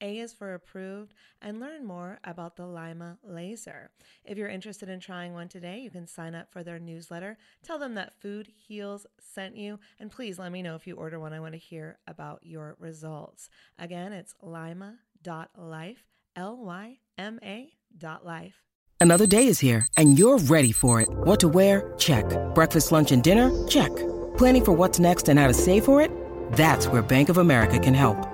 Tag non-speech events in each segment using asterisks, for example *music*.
a is for approved, and learn more about the LYMA laser. If you're interested in trying one today, you can sign up for their newsletter. Tell them that Food Heals sent you, and please let me know if you order one. I want to hear about your results. Again, it's lyma.life, L Y M A dot life. Another day is here, and you're ready for it. What to wear? Check. Breakfast, lunch, and dinner? Check. Planning for what's next and how to save for it? That's where Bank of America can help.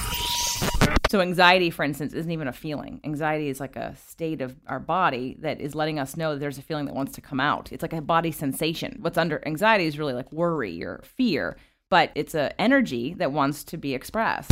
So, anxiety, for instance, isn't even a feeling. Anxiety is like a state of our body that is letting us know that there's a feeling that wants to come out. It's like a body sensation. What's under anxiety is really like worry or fear, but it's an energy that wants to be expressed.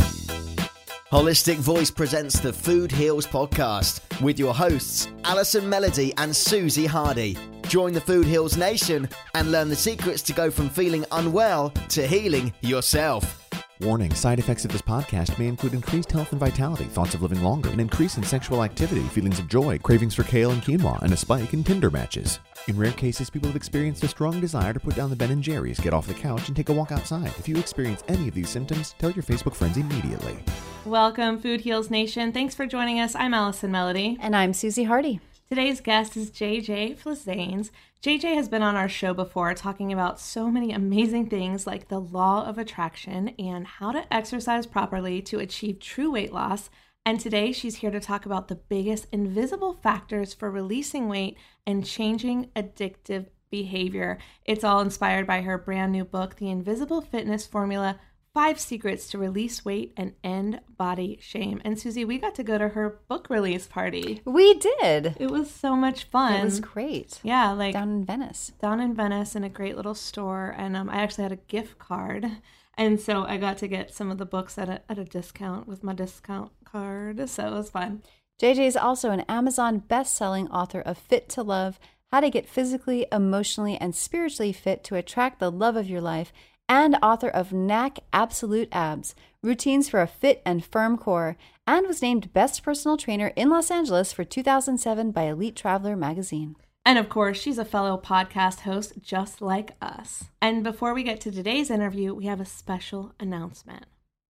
Holistic Voice presents the Food Heals podcast with your hosts, Allison Melody and Susie Hardy. Join the Food Heals Nation and learn the secrets to go from feeling unwell to healing yourself. Warning side effects of this podcast may include increased health and vitality, thoughts of living longer, an increase in sexual activity, feelings of joy, cravings for kale and quinoa, and a spike in Tinder matches. In rare cases, people have experienced a strong desire to put down the Ben and Jerry's, get off the couch, and take a walk outside. If you experience any of these symptoms, tell your Facebook friends immediately. Welcome, Food Heals Nation. Thanks for joining us. I'm Allison Melody. And I'm Susie Hardy. Today's guest is JJ Flizanes. JJ has been on our show before talking about so many amazing things like the law of attraction and how to exercise properly to achieve true weight loss. And today she's here to talk about the biggest invisible factors for releasing weight and changing addictive behavior. It's all inspired by her brand new book, The Invisible Fitness Formula Five Secrets to Release Weight and End Body Shame. And Susie, we got to go to her book release party. We did. It was so much fun. It was great. Yeah, like down in Venice. Down in Venice in a great little store. And um, I actually had a gift card. And so I got to get some of the books at a, at a discount with my discount card. So it was fun. JJ is also an Amazon best-selling author of Fit to Love, How to Get Physically, Emotionally, and Spiritually Fit to Attract the Love of Your Life and author of Knack Absolute Abs Routines for a Fit and Firm Core, and was named Best Personal Trainer in Los Angeles for 2007 by Elite Traveler magazine. And of course, she's a fellow podcast host just like us. And before we get to today's interview, we have a special announcement.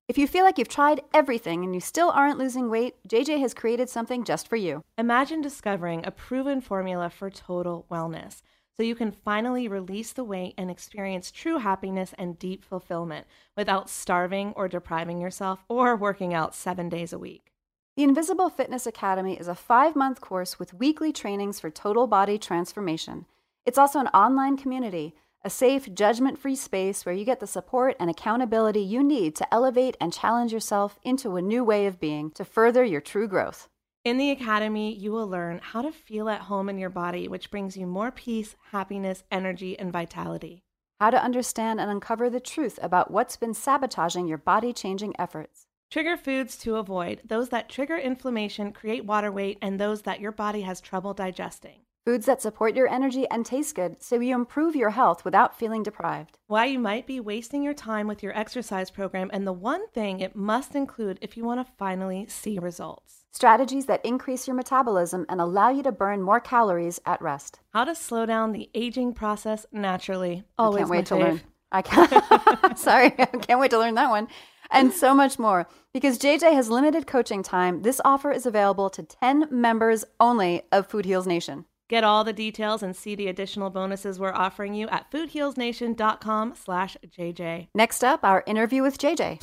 If you feel like you've tried everything and you still aren't losing weight, JJ has created something just for you. Imagine discovering a proven formula for total wellness so you can finally release the weight and experience true happiness and deep fulfillment without starving or depriving yourself or working out seven days a week. The Invisible Fitness Academy is a five month course with weekly trainings for total body transformation. It's also an online community a safe, judgment free space where you get the support and accountability you need to elevate and challenge yourself into a new way of being to further your true growth. In the Academy, you will learn how to feel at home in your body, which brings you more peace, happiness, energy, and vitality. How to understand and uncover the truth about what's been sabotaging your body changing efforts. Trigger foods to avoid those that trigger inflammation, create water weight, and those that your body has trouble digesting. Foods that support your energy and taste good so you improve your health without feeling deprived. Why you might be wasting your time with your exercise program, and the one thing it must include if you want to finally see results. Strategies that increase your metabolism and allow you to burn more calories at rest. How to slow down the aging process naturally. Always I can't wait to fave. learn. I can't. *laughs* Sorry, *laughs* I can't wait to learn that one. And so much more. Because JJ has limited coaching time, this offer is available to 10 members only of Food Heals Nation. Get all the details and see the additional bonuses we're offering you at foodhealsnation.com slash JJ. Next up, our interview with JJ.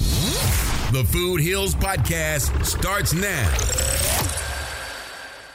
The Food Heals Podcast starts now.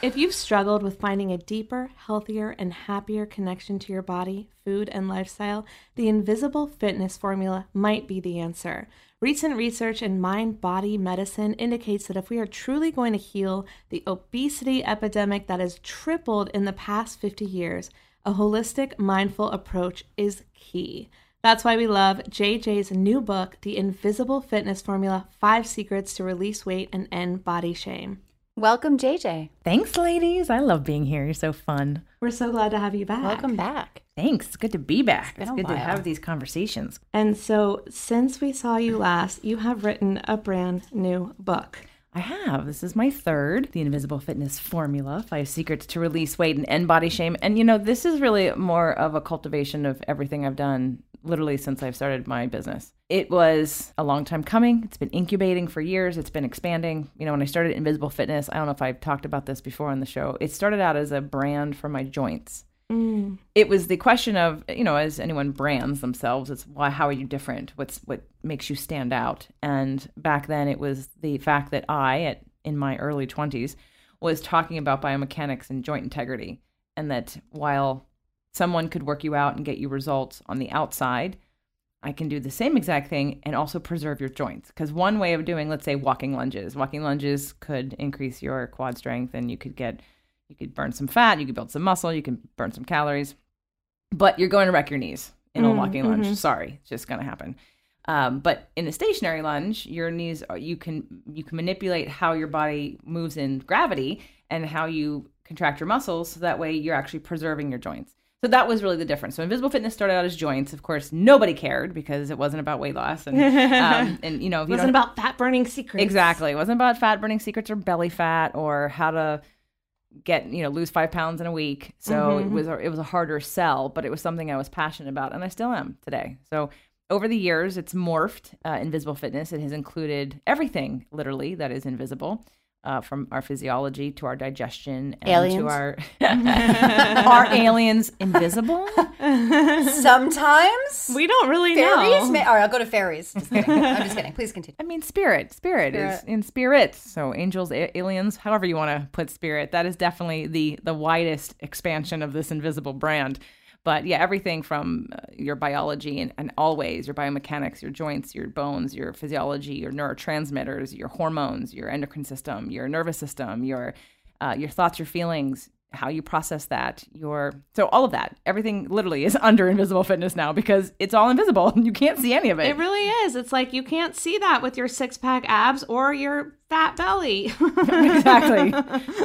If you've struggled with finding a deeper, healthier, and happier connection to your body, food, and lifestyle, the Invisible Fitness Formula might be the answer. Recent research in mind body medicine indicates that if we are truly going to heal the obesity epidemic that has tripled in the past 50 years, a holistic, mindful approach is key. That's why we love JJ's new book, The Invisible Fitness Formula Five Secrets to Release Weight and End Body Shame. Welcome, JJ. Thanks, ladies. I love being here. You're so fun. We're so glad to have you back. Welcome back. Thanks. It's good to be back. been It's a good to have these conversations. And so, since we saw you last, you have written a brand new book. I have. This is my third, The Invisible Fitness Formula Five Secrets to Release Weight and End Body Shame. And, you know, this is really more of a cultivation of everything I've done literally since I've started my business. It was a long time coming. It's been incubating for years, it's been expanding. You know, when I started Invisible Fitness, I don't know if I've talked about this before on the show, it started out as a brand for my joints. Mm. It was the question of, you know, as anyone brands themselves, it's why, how are you different? What's what makes you stand out? And back then, it was the fact that I, at in my early twenties, was talking about biomechanics and joint integrity, and that while someone could work you out and get you results on the outside, I can do the same exact thing and also preserve your joints. Because one way of doing, let's say, walking lunges, walking lunges could increase your quad strength, and you could get you could burn some fat, you could build some muscle, you can burn some calories, but you're going to wreck your knees in a Mm, walking lunge. mhm. Sorry, it's just going to happen. Um, but in a stationary lunge, your knees are, you can you can manipulate how your body moves in gravity and how you contract your muscles, so that way you're actually preserving your joints. So that was really the difference. So Invisible Fitness started out as joints. Of course, nobody cared because it wasn't about weight loss, and *laughs* um, and you know if It you wasn't about fat burning secrets. Exactly. It wasn't about fat burning secrets or belly fat or how to get, you know, lose five pounds in a week. So it was a, it was a harder sell, but it was something I was passionate about and I still am today. So over the years, it's morphed. Uh, invisible fitness. It has included everything, literally, that is invisible, uh, from our physiology to our digestion and Aliens? to our *laughs* are aliens invisible? *laughs* Sometimes We don't really fairies. know. May- all right, I'll go to fairies. Just. I'm just kidding. Please continue. I mean, spirit. Spirit, is in spirits. So angels, a- aliens, however you want to put spirit. That is definitely the the widest expansion of this invisible brand. But yeah, everything from uh, your biology and, and always your biomechanics, your joints, your bones, your physiology, your neurotransmitters, your hormones, your endocrine system, your nervous system, your uh, your thoughts, your feelings, how you process that, your so all of that, everything literally is *laughs* under invisible fitness now because it's all invisible. *laughs* You can't see any of it. It really is. It's like you can't see that with your six pack abs or your fat belly. *laughs* exactly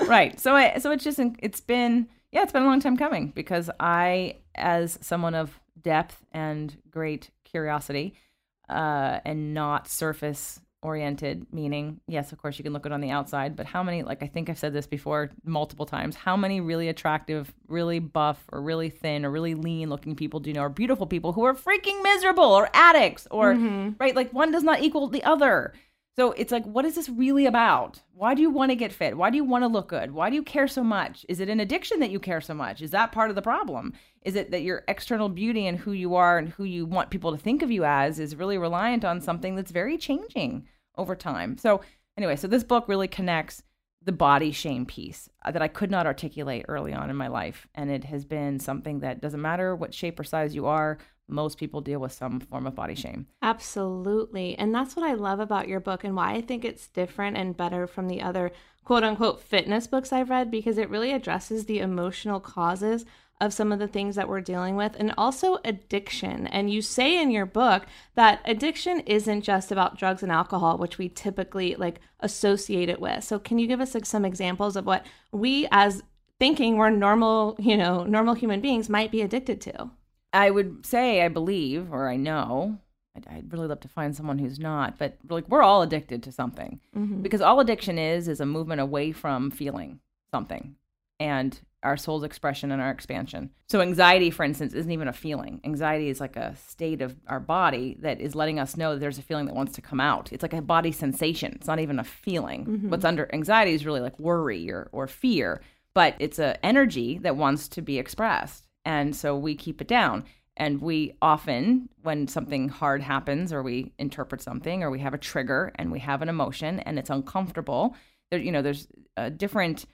right so I, so it's just it's been yeah it's been a long time coming because i as someone of depth and great curiosity uh and not surface oriented, meaning, yes, of course, you can look at it on the outside, but how many, like I think I've said this before multiple times, how many really attractive, really buff, or really thin, or really lean looking people do you know, or beautiful people who are freaking miserable, or addicts, or, right? Like one does not equal the other. So it's like, what is this really about? Why do you want to get fit? Why do you want to look good? Why do you care so much? Is it an addiction that you care so much? Is that part of the problem? Is it that your external beauty and who you are and who you want people to think of you as is really reliant on something that's very changing over time? So, anyway, so this book really connects the body shame piece uh, that I could not articulate early on in my life. And it has been something that doesn't matter what shape or size you are, most people deal with some form of body shame. Absolutely. And that's what I love about your book and why I think it's different and better from the other quote unquote fitness books I've read because it really addresses the emotional causes of some of the things that we're dealing with and also addiction. And you say in your book that addiction isn't just about drugs and alcohol, which we typically like associate it with. So can you give us like some examples of what we as thinking we're normal, you know, normal human beings might be addicted to? I would say I believe or I know. I'd, I'd really love to find someone who's not, but like we're all addicted to something mm-hmm. because all addiction is is a movement away from feeling something and our soul's expression and our expansion. So anxiety, for instance, isn't even a feeling. Anxiety is like a state of our body that is letting us know that there's a feeling that wants to come out. It's like a body sensation. It's not even a feeling. Mm-hmm. What's under anxiety is really like worry or, or fear, but it's a energy that wants to be expressed. And so we keep it down. And we often, when something hard happens, or we interpret something, or we have a trigger and we have an emotion and it's uncomfortable, there, you know, there's uh, different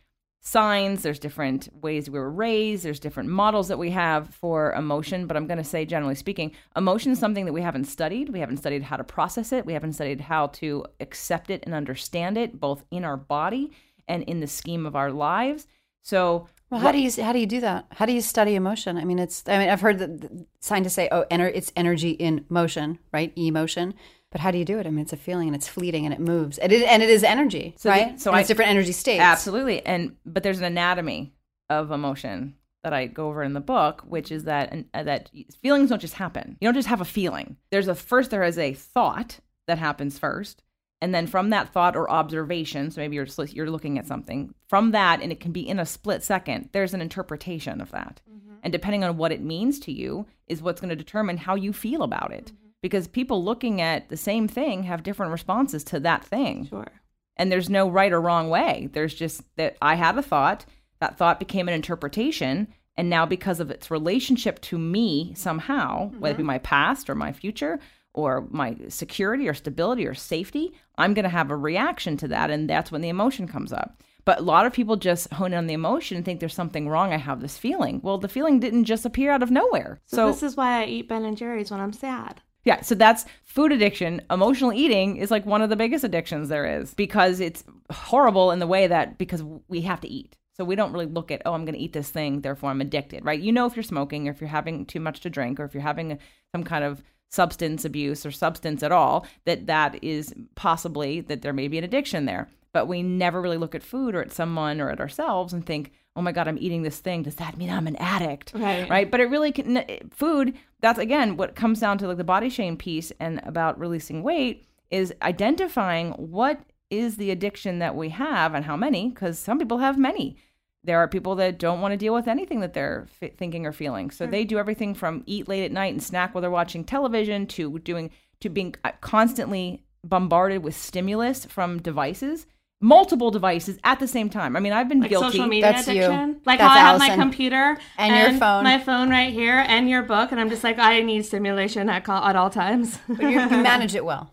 signs, there's different ways we were raised, there's different models that we have for emotion. But I'm going to say, generally speaking, emotion is something that we haven't studied. We haven't studied how to process it, we haven't studied how to accept it and understand it, both in our body and in the scheme of our lives. So, Well, how do you how do you do that? How do you study emotion? I mean, it's I mean, I've heard that the scientists say, oh, ener- it's energy in motion, right? Emotion. But how do you do it? I mean, it's a feeling and it's fleeting and it moves, and it and it is energy, So the- right? so And I- it's different energy states. Absolutely. And but there's an anatomy of emotion that I go over in the book, which is that and uh, that feelings don't just happen. You don't just have a feeling. There's a first there is a thought that happens first, and then from that thought or observation, so maybe you're you're looking at something from that, and it can be in a split second. There's an interpretation of that, mm-hmm. and depending on what it means to you, is what's going to determine how you feel about it. Mm-hmm. Because people looking at the same thing have different responses to that thing Sure. and there's no right or wrong way there's just that i had a thought that thought became an interpretation and now because of its relationship to me somehow whether it be mm-hmm. my past or my future or my security or stability or safety i'm going to have a reaction to that and that's when the emotion comes up but a lot of people just hone in on the emotion and think there's something wrong i have this feeling well the feeling didn't just appear out of nowhere So, this is why I eat Ben and Jerry's when I'm sad. yeah, so that's food addiction. Emotional eating is like one of the biggest addictions there is because it's horrible in the way that because we have to eat. So we don't really look at, oh, I'm going to eat this thing, therefore I'm addicted, right? You know, if you're smoking or if you're having too much to drink or if you're having some kind of substance abuse or substance at all, that that is possibly that there may be an addiction there. But we never really look at food or at someone or at ourselves and think, oh my God, I'm eating this thing. Does that mean I'm an addict? Right. Right. But it really can, food, that's again what comes down to like the body shame piece and about releasing weight is identifying what is the addiction that we have and how many, because some people have many. There are people that don't want to deal with anything that they're f- thinking or feeling. So they do everything from eat late at night and snack while they're watching television to doing to being uh, constantly bombarded with stimulus from devices, multiple devices at the same time. I mean, I've been Like guilty. social media That's you. addiction. Like That's how I have my computer And your phone. my phone right here, and your book, and I'm just like, I need stimulation at, call, at all times. But you, you *laughs* manage it well.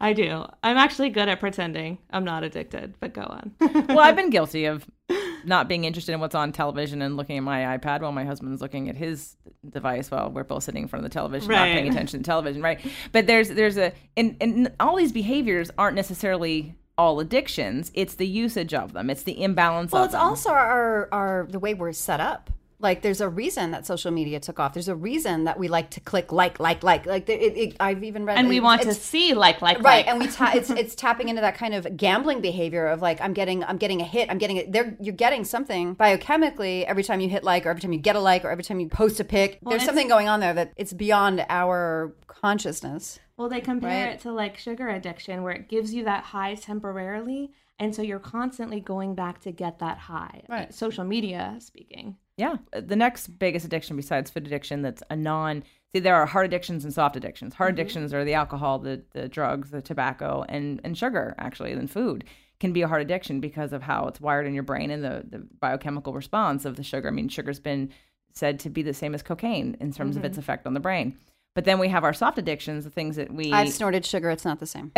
I do. I'm actually good at pretending I'm not addicted, but go on. well, I've been guilty of not being interested in what's on television and looking at my iPad while my husband's looking at his device while we're both sitting in front of the television, not paying *laughs* attention to television, right? But there's there's a and, and all these behaviors aren't necessarily all addictions. It's the usage of them. It's the imbalance Well, of it's them. also our, our the way we're set up. Like, there's a reason that social media took off. There's a reason that we like to click like, like, like, like. It, it, I've even read, and we want to see like like right like. and we ta- it's it's tapping into that kind of gambling behavior of like i'm getting i'm getting a hit i'm getting it there you're getting something biochemically every time you hit like or every time you get a like or every time you post a pic there's something going on there that it's beyond our consciousness Well, they compare Right. it to like sugar addiction, where it gives you that high temporarily, and so you're constantly going back to get that high. Right. Social media speaking. Yeah. Uh, the next biggest addiction besides food addiction that's a non see there are hard addictions and soft addictions. Hard mm-hmm. addictions are the alcohol, the the drugs, the tobacco and and sugar actually, and food can be a hard addiction because of how it's wired in your brain and the, the biochemical response of the sugar. I mean, sugar's been said to be the same as cocaine in terms of its mm-hmm. effect on the brain. But then we have our soft addictions, the things that we i've snorted sugar it's not the same *laughs* *laughs*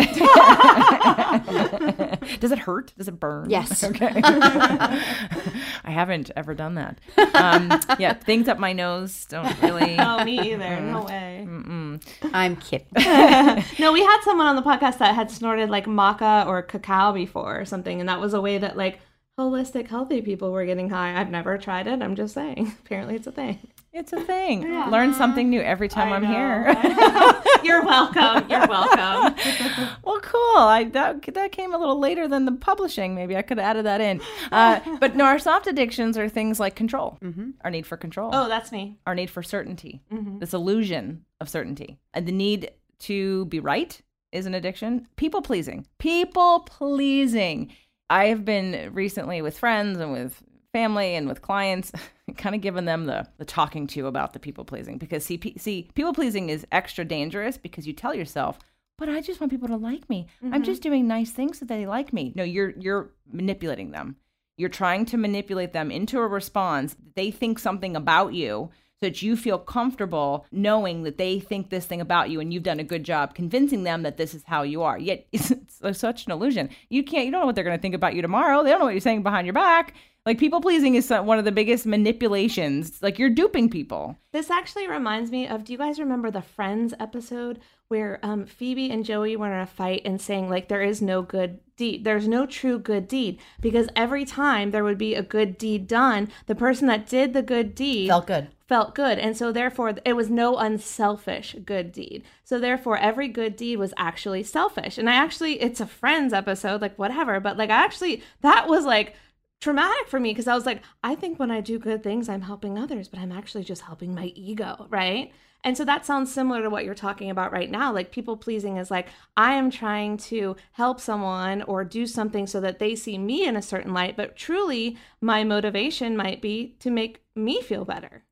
Does it hurt? Does it burn? Yes. *laughs* Okay. *laughs* I haven't ever done that. Um, yeah, things up my nose don't really. *laughs* Oh, me either. No way. i'm kidding No, we had someone on the podcast that had snorted like maca or cacao before or something, and that was a way that like holistic, healthy people were getting high. I've never tried it. I'm just saying. Apparently, it's a thing. It's a thing. Learn something new every time I'm here. *laughs* You're welcome. You're welcome. *laughs* well, cool. I that that came a little later than the publishing. Maybe I could have added that in. Uh, *laughs* but no, our soft addictions are things like control, our need for control. Oh, that's me. our need for certainty, this illusion of certainty, and the need to be right is an addiction. People pleasing, people pleasing. I have been recently with friends and with family and with clients, *laughs* kind of giving them the the talking to about the people pleasing because see, pe- see, people pleasing is extra dangerous because you tell yourself. But I just want people to like me. I'm mm-hmm. just doing nice things so that they like me. No, you're you're manipulating them. You're trying to manipulate them into a response. They think something about you so that you feel comfortable knowing that they think this thing about you and you've done a good job convincing them that this is how you are. Yet *laughs* it's, it's such an illusion. You can't, you don't know what they're going to think about you tomorrow. They don't know what you're saying behind your back. Like people pleasing is one of the biggest manipulations. Like you're duping people. This actually reminds me of do you guys remember the Friends episode where um, Phoebe and Joey were in a fight and saying, like, there is no good deed. There's no true good deed because every time there would be a good deed done, the person that did the good deed felt good felt good. And so, therefore, it was no unselfish good deed. So, therefore, every good deed was actually selfish. And I actually, it's a Friends episode, like, whatever, but like, I actually, that was like, traumatic for me because I was like, I think when I do good things, I'm helping others, but I'm actually just helping my ego, right? And so that sounds similar to what you're talking about right now. Like people pleasing is like, I am trying to help someone or do something so that they see me in a certain light, but truly my motivation might be to make me feel better.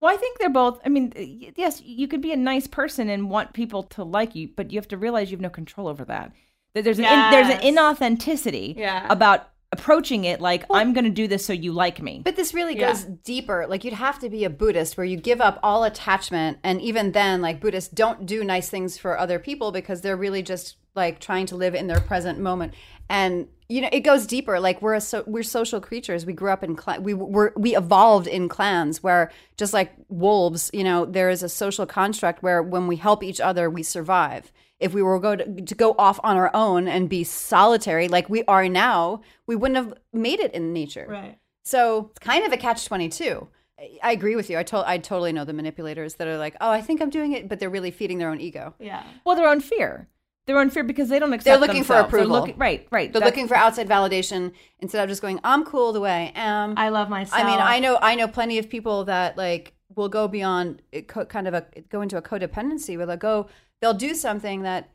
Well, I think they're both. I mean, yes, you could be a nice person and want people to like you, but you have to realize you have no control over that. That there's an in, there's an inauthenticity Yeah. about approaching it like I'm going to do this so you like me. But this really Yeah. goes deeper. Like you'd have to be a Buddhist where you give up all attachment, and even then, like Buddhists don't do nice things for other people because they're really just like trying to live in their present moment. And you know, it goes deeper. Like we're a so, we're social creatures. We grew up in cla- we were we evolved in clans where just like wolves, you know, there is a social construct where when we help each other, we survive. If we were go to, to go off on our own and be solitary like we are now, we wouldn't have made it in nature. Right. So it's kind of a catch twenty two. I agree with you. I to- I totally know the manipulators that are like, oh, I think I'm doing it, but they're really feeding their own ego. Yeah. well, their own fear. Their own fear because they don't accept. They're looking for themselves. They're approval. looking- right, right. They're That's- looking for outside validation instead of just going, I'm cool the way I am. I love myself. I mean, I know I know plenty of people that like will go beyond it co- kind of a go into a codependency where they'll go they'll do something that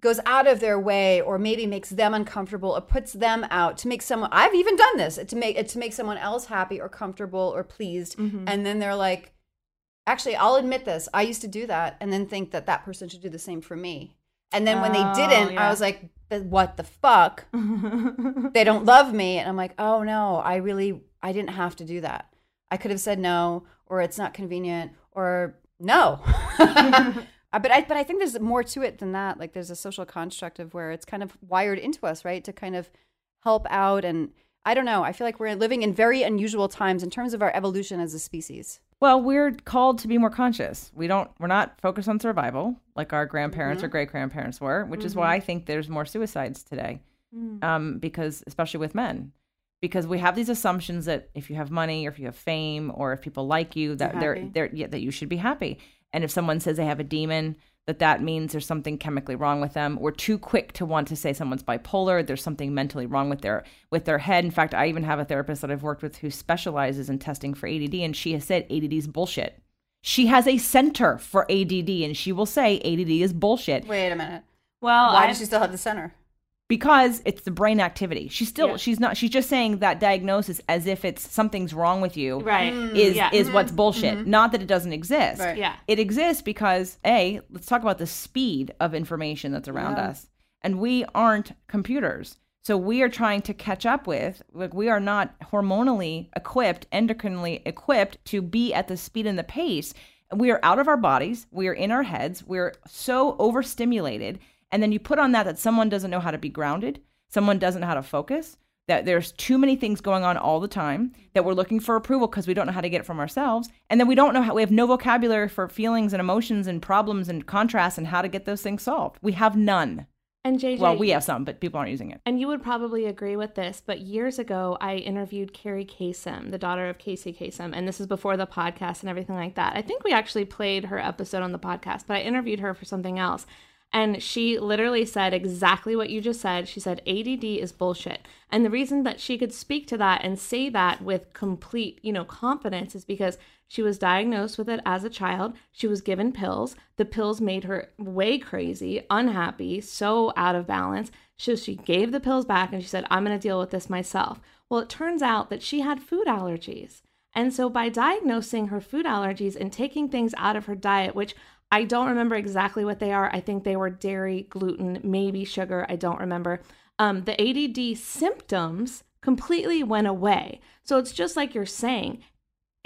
goes out of their way or maybe makes them uncomfortable or puts them out to make someone I've even done this to make to make someone else happy or comfortable or pleased mm-hmm. and then they're like actually I'll admit this I used to do that and then think that that person should do the same for me and then when they Oh, didn't yeah. I was like "But what the fuck? *laughs* They don't love me. And i'm like oh no i really i didn't have to do that. I could have said no or it's not convenient or no. Uh, *laughs* *laughs* but I, but I think there's more to it than that. Like there's a social construct of where it's kind of wired into us right to kind of help out. And i don't know i feel like we're living in very unusual times in terms of our evolution as a species Well, we're called to be more conscious. We don't. We're not focused on survival like our grandparents Mm-hmm. or great grandparents were, which is why I think there's more suicides today. Mm. Um, because especially with men, because we have these assumptions that if you have money or if you have fame or if people like you that they're they're yeah, that you should be happy. And if someone says they have a demon, that that means there's something chemically wrong with them. We're too quick to want to say someone's bipolar. There's something mentally wrong with their with their head. In fact, I even have a therapist that I've worked with who specializes in testing for ADD, and she has said ADD is bullshit. She has a center for ADD, and she will say ADD is bullshit Wait a minute. Well, Why I does she still have the center? Because it's the brain activity. She's still Yeah. she's not she's just saying that diagnosis as if it's something's wrong with you. right Is mm. yeah. is what's mm-hmm. bullshit. Mm-hmm. Not that it doesn't exist. Right. yeah. It exists because A, let's talk about the speed of information that's around Yeah. us. And we aren't computers. So we are trying to catch up with like we are not hormonally equipped, endocrinely equipped to be at the speed and the pace. We are out of our bodies, we are in our heads, we're so overstimulated. And then you put on that that someone doesn't know how to be grounded, someone doesn't know how to focus, that there's too many things going on all the time that we're looking for approval because we don't know how to get it from ourselves and then we don't know how we have no vocabulary for feelings and emotions and problems and contrasts and how to get those things solved we have none And JJ, well we have some but people aren't using it And you would probably agree with this, but years ago, I interviewed Kerri Kasem, the daughter of Casey Kasem, and this is before the podcast and everything like that. I think we actually played her episode on the podcast, but I interviewed her for something else. And she literally said exactly what you just said. She said ADD is bullshit. And the reason that she could speak to that and say that with complete, you know, confidence is because she was diagnosed with it as a child. She was given pills. The pills made her way crazy, unhappy, so out of balance. So she gave the pills back and she said, I'm going to deal with this myself. Well, it turns out that she had food allergies. And so by diagnosing her food allergies and taking things out of her diet, which I don't remember exactly what they are. I think they were dairy, gluten, maybe sugar. I don't remember. Um, the ADD symptoms completely went away. So it's just like you're saying.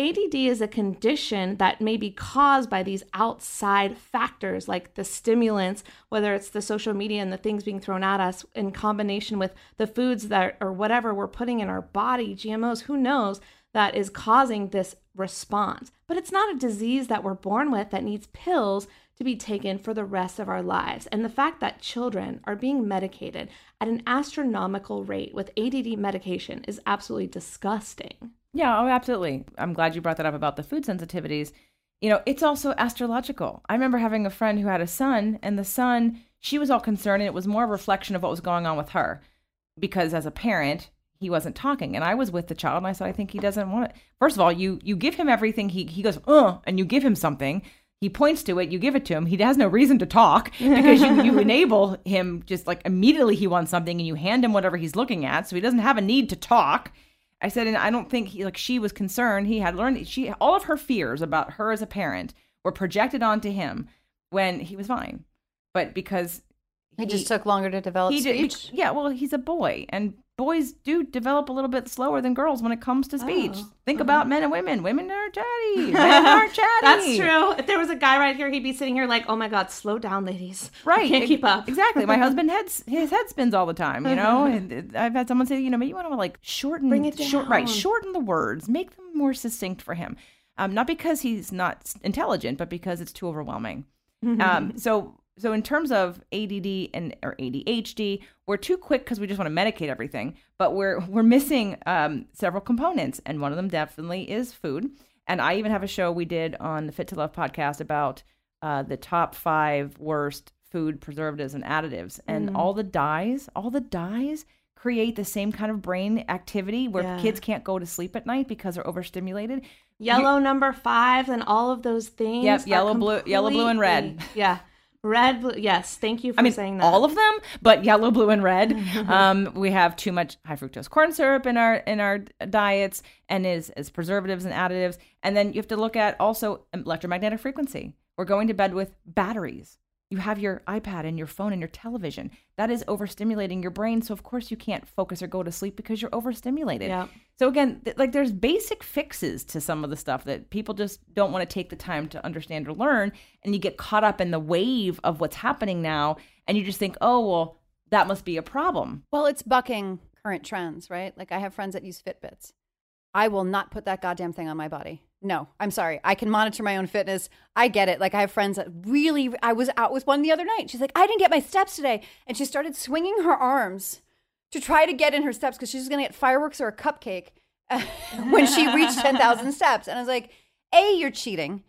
ADD is a condition that may be caused by these outside factors like the stimulants, whether it's the social media and the things being thrown at us in combination with the foods that or whatever we're putting in our body, GMOs, who knows, that is causing this response. But it's not a disease that we're born with that needs pills to be taken for the rest of our lives. And the fact that children are being medicated at an astronomical rate with ADD medication is absolutely disgusting. Yeah, oh, absolutely. I'm glad you brought that up about the food sensitivities. You know, it's also astrological. I remember having a friend who had a son, and the son, she was all concerned, and it was more a reflection of what was going on with her. Because as a parent, he wasn't talking, and I was with the child, and I said, I think he doesn't want it. First of all, you you give him everything. He he goes, uh, and you give him something. He points to it. You give it to him. He has no reason to talk because you you *laughs* enable him just like immediately he wants something, and you hand him whatever he's looking at, so he doesn't have a need to talk. I said, and I don't think he like she was concerned. He had learned she all of her fears about her as a parent were projected onto him when he was fine, but because He just took longer to develop he did, yeah, well, he's a boy, and boys do develop a little bit slower than girls when it comes to speech. Oh, Think about men and women. Women are chatty. *laughs* Men are chatty. That's true. If there was a guy right here, he'd be sitting here like, "Oh my God, slow down, ladies! Right. I can't keep up." Exactly. My *laughs* husband heads his head spins all the time, you know. and I've had someone say, you know, maybe you want to like shorten Bring it short right, shorten the words, make them more succinct for him. Um, not because he's not intelligent, but because it's too overwhelming. um, so so in terms of ADD and or ADHD, we're too quick because we just want to medicate everything, but we're *laughs* we're missing um, several components, and one of them definitely is food. And I even have a show we did on the Fit to Love podcast about uh, the top five worst food preservatives and additives, and all the dyes, all the dyes create the same kind of brain activity where Yeah. kids can't go to sleep at night because they're overstimulated. Yellow number five and all of those things. Yep, yellow, blue- yellow, blue, and red. Yeah, red, blue. Yes, thank you for I mean, saying that. all of them, but yellow, blue, and red. *laughs* um, we have too much high fructose corn syrup in our in our diets, and is as preservatives and additives. And then you have to look at also electromagnetic frequency. We're going to bed with batteries. You have your iPad and your phone and your television. That is overstimulating your brain. So of course you can't focus or go to sleep because you're overstimulated. Yeah. So again, th- like there's basic fixes to some of the stuff that people just don't want to take the time to understand or learn, and you get caught up in the wave of what's happening now, and you just think, oh well, that must be a problem. Well, it's bucking current trends, right? Like I have friends that use Fitbits. I will not put that goddamn thing on my body. No, I'm sorry. I can monitor my own fitness. I get it. Like I have friends that really I was out with one the other night. She's like, "I didn't get my steps today." And she started swinging her arms to try to get in her steps because she's going to get fireworks or a cupcake *laughs* when she reached *laughs* 10,000 steps. And I was like, A, you're cheating.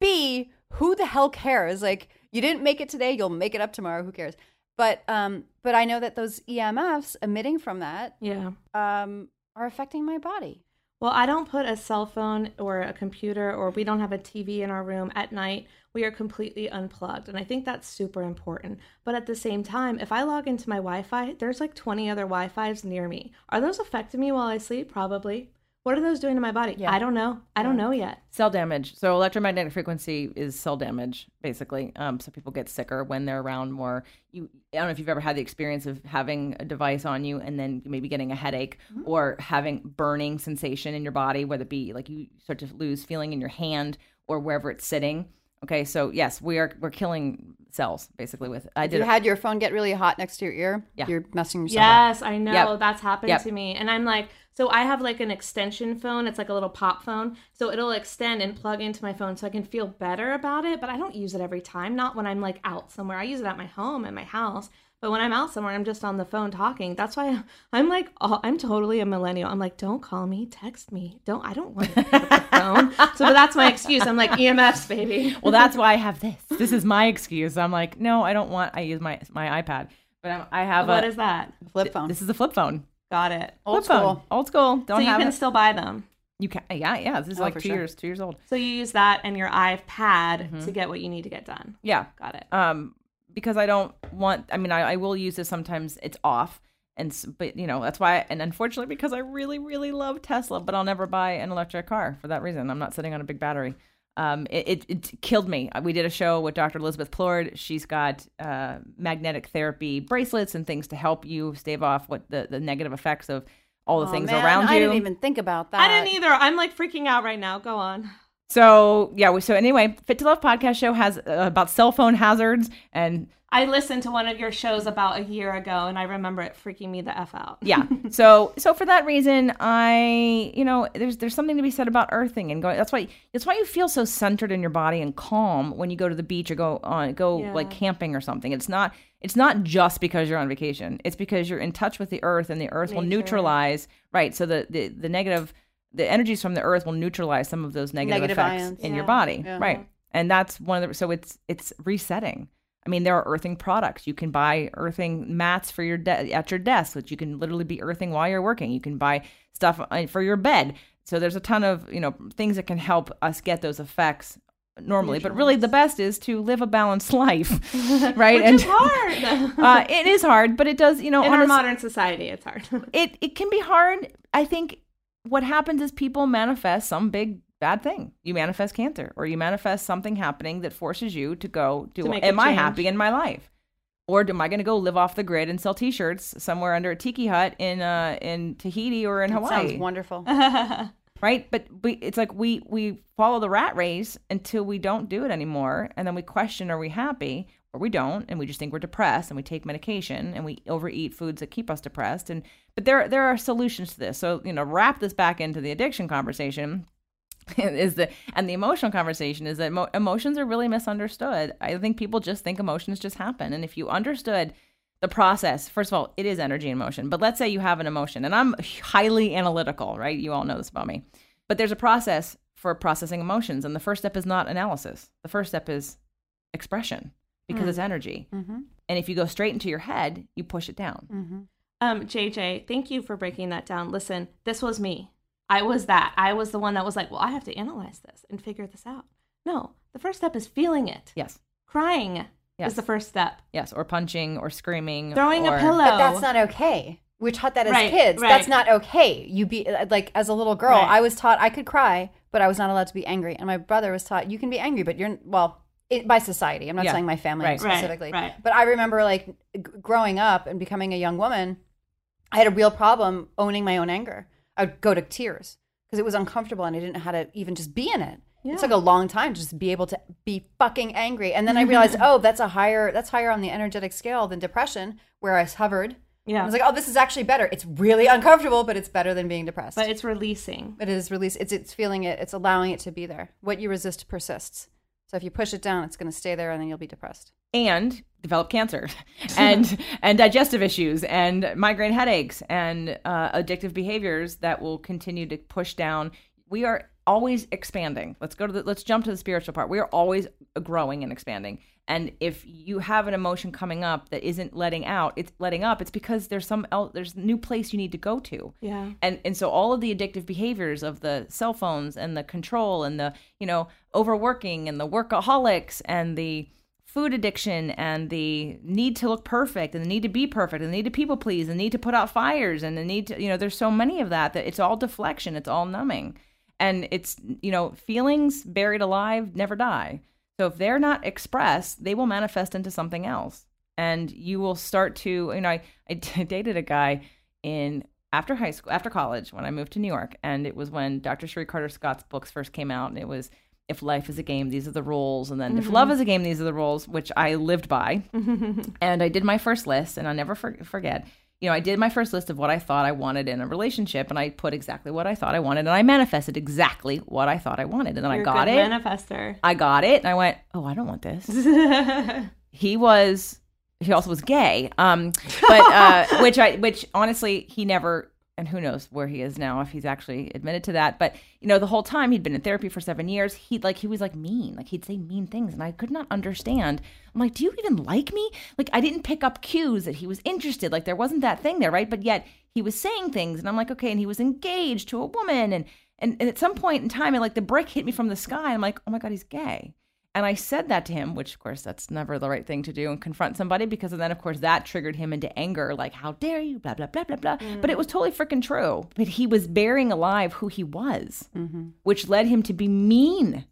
B, who the hell cares? Like, you didn't make it today, you'll make it up tomorrow. Who cares? But um, but I know that those EMFs emitting from that Yeah. um, are affecting my body. Well, I don't put a cell phone or a computer or we don't have a TV in our room at night. We are completely unplugged. And I think that's super important. But at the same time, if I log into my Wi Fi, there's like 20 other Wi Fi's near me. Are those affecting me while I sleep? Probably. What are those doing to my body? Yeah. I don't know. I don't know yet. Cell damage. So electromagnetic frequency is cell damage, basically. Um, so people get sicker when they're around more. You, I don't know if you've ever had the experience of having a device on you and then maybe getting a headache or having burning sensation in your body, whether it be like you start to lose feeling in your hand or wherever it's sitting. Okay, so yes, we are we're killing cells basically with. I did. you had your phone get really hot next to your ear, Yeah. you're messing yourself up. Yes, I know. Yep. That's happened Yep. to me. And I'm like, so I have like an extension phone. It's like a little pop phone. So it'll extend and plug into my phone so I can feel better about it. But I don't use it every time. Not when I'm like out somewhere. I use it at my home, at my house. But when I'm out somewhere, I'm just on the phone talking. That's why *laughs* I'm like, oh, I'm totally a millennial. I'm like, don't call me, text me. Don't, I don't want to pick up the *laughs* phone. So but that's my excuse. I'm like, EMFs, baby. well, that's why I have this. This is my excuse. I'm like, no, I don't want. I use my my iPad, but I'm, I have What a. is that? Flip phone. This is a flip phone. Got it. Old flip phone. school. Old school. Don't so you have can it. still buy them. You can. Yeah, yeah. This is Oh, like two sure. years, two years old. So you use that and your iPad Mm-hmm. to get what you need to get done. Yeah. Got it. Um, because I don't want. I mean, I, I will use this sometimes. It's off, and but you know that's why. And unfortunately, because I really, really love Tesla, but I'll never buy an electric car for that reason. I'm not sitting on a big battery. Um, it, it, it killed me. We did a show with Dr. Elizabeth Plourde. She's got uh, magnetic therapy bracelets and things to help you stave off what the, the negative effects of all the Oh, things man, around you. I didn't even think about that. I didn't either. I'm like freaking out right now. Go on. So yeah, we- so anyway, Fit to Love podcast show has uh, about cell phone hazards and I listened to one of your shows about a year ago and I remember it freaking me the F out. yeah. *laughs* So so for that reason, I you know there's there's something to be said about earthing and going. That's why that's why you feel so centered in your body and calm when you go to the beach or go on go Yeah. like camping or something. It's not it's not just because you're on vacation. It's because you're in touch with the earth and the earth will neutralize right. So the the the negative the energies from the earth will neutralize some of those negative, Negative effects ions. in your body Yeah. right. And that's one of the so it's it's resetting. I mean, there are earthing products. You can buy earthing mats for your de- at your desk, which you can literally be earthing while you're working. You can buy stuff uh, for your bed. So there's a ton of you know things that can help us get those effects normally. But really, the best is to live a balanced *laughs* life, *laughs* right? Which is hard. *laughs* uh, it is hard, but it does. You know, In our modern society, it's hard. it it can be hard. I think what happens is people manifest some big bad thing. You manifest cancer, or you manifest something happening that forces you to go do. To Am I happy in my life? Or am I going to go live off the grid and sell T-shirts somewhere under a tiki hut in uh in Tahiti or in That Hawaii? sounds wonderful. *laughs* right? But we, it's like we we follow the rat race until we don't do it anymore, and then we question: Are we happy? Or we don't, and we just think we're depressed, and we take medication, and we overeat foods that keep us depressed. And but there there are solutions to this. So you know, wrap this back into the addiction conversation. *laughs* Is the and the emotional conversation is that emo- emotions are really misunderstood. I think people just think emotions just happen, and if you understood the process first of all it is energy and motion but let's say you have an emotion and i'm highly analytical right you all know this about me but there's a process for processing emotions and the first step is not analysis the first step is expression because it's energy Mm-hmm. and if you go straight into your head you push it down Mm-hmm. um, JJ, thank you for breaking that down. Listen, this was me. I was that. I was the one that was like, well, I have to analyze this and figure this out. No, the first step is feeling it. yes Crying Yes. is the first step. yes or punching or screaming Throwing or- a pillow. But that's not okay. We're taught that as Right, kids. right. That's not okay. You be uh, like as a little girl, Right. I was taught I could cry, but I was not allowed to be angry. And my brother was taught you can be angry, but you're well it, by society. I'm not Yeah. saying my family Right. Right, specifically, right. but I remember like g- growing up and becoming a young woman. I had a real problem owning my own anger. I would go to tears because it was uncomfortable and I didn't know how to even just be in it. Yeah. It took a long time to just be able to be fucking angry. And then I *laughs* realized, oh, that's a higher that's higher on the energetic scale than depression, where I hovered. Yeah. I was like, oh, this is actually better. It's really uncomfortable, but it's better than being depressed. but it's releasing. it is release. It's it's feeling it. It's allowing it to be there. What you resist persists. So if you push it down, it's going to stay there, and then you'll be depressed. and develop cancer *laughs* and and digestive issues and migraine headaches and uh, addictive behaviors that will continue to push down. We are always expanding. Let's go to the let's jump to the spiritual part. We are always growing and expanding. And if you have an emotion coming up that isn't letting out it's letting up it's because there's some el- there's a new place you need to go to. Yeah. and and so all of the addictive behaviors of the cell phones and the control and the you know overworking and the workaholics and the food addiction and the need to look perfect and the need to be perfect and the need to people please and the need to put out fires and the need to you know there's so many of that that it's all deflection it's all numbing. And it's you know feelings buried alive never die. So if they're not expressed they will manifest into something else. And you will start to you know i, I *laughs* dated a guy in after high school after college when i moved to new york. And it was when dr Cherie Carter-Scott's books first came out. And it was if life is a game these are the rules and then if love is a game these are the rules which i lived by *laughs* and i did my first list and i'll never for- forget you know i did my first list of what i thought i wanted in a relationship and i put exactly what i thought i wanted and i manifested exactly what i thought i wanted and then You're i got it manifester. I got it, and I went, "Oh, I don't want this." *laughs* he was, he also was gay, um, but uh, *laughs* which I, which honestly, he never, and who knows where he is now if he's actually admitted to that. But you know, the whole time he'd been in therapy for seven years, he like he was like mean, like he'd say mean things, and I could not understand. I'm like, "Do you even like me?" Like I didn't pick up cues that he was interested. Like there wasn't that thing there, right? But yet he was saying things, and I'm like, okay, and he was engaged to a woman, and and, and at some point in time, and like the brick hit me from the sky. I'm like, oh my god, he's gay. And I said that to him, which of course that's never the right thing to do and confront somebody because then of course that triggered him into anger, like how dare you, blah blah blah blah blah. Mm. But it was totally freaking true. But he was burying alive who he was, mm-hmm. which led him to be mean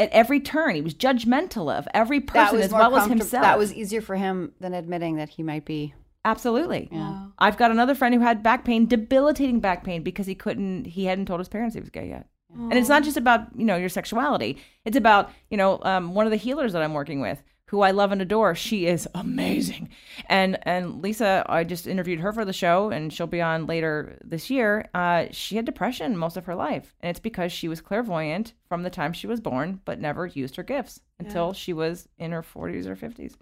at every turn. He was judgmental of every person as well as himself. That was easier for him than admitting that he might be. absolutely. Yeah. I've got another friend who had back pain, debilitating back pain, because he couldn't, he hadn't told his parents he was gay yet. And it's not just about, you know, your sexuality. It's about, you know, um, one of the healers that I'm working with, who I love and adore. She is amazing. And and Lisa, I just interviewed her for the show, and she'll be on later this year. Uh, she had depression most of her life, and it's because she was clairvoyant from the time she was born, but never used her gifts until she was in her 40s or 50s.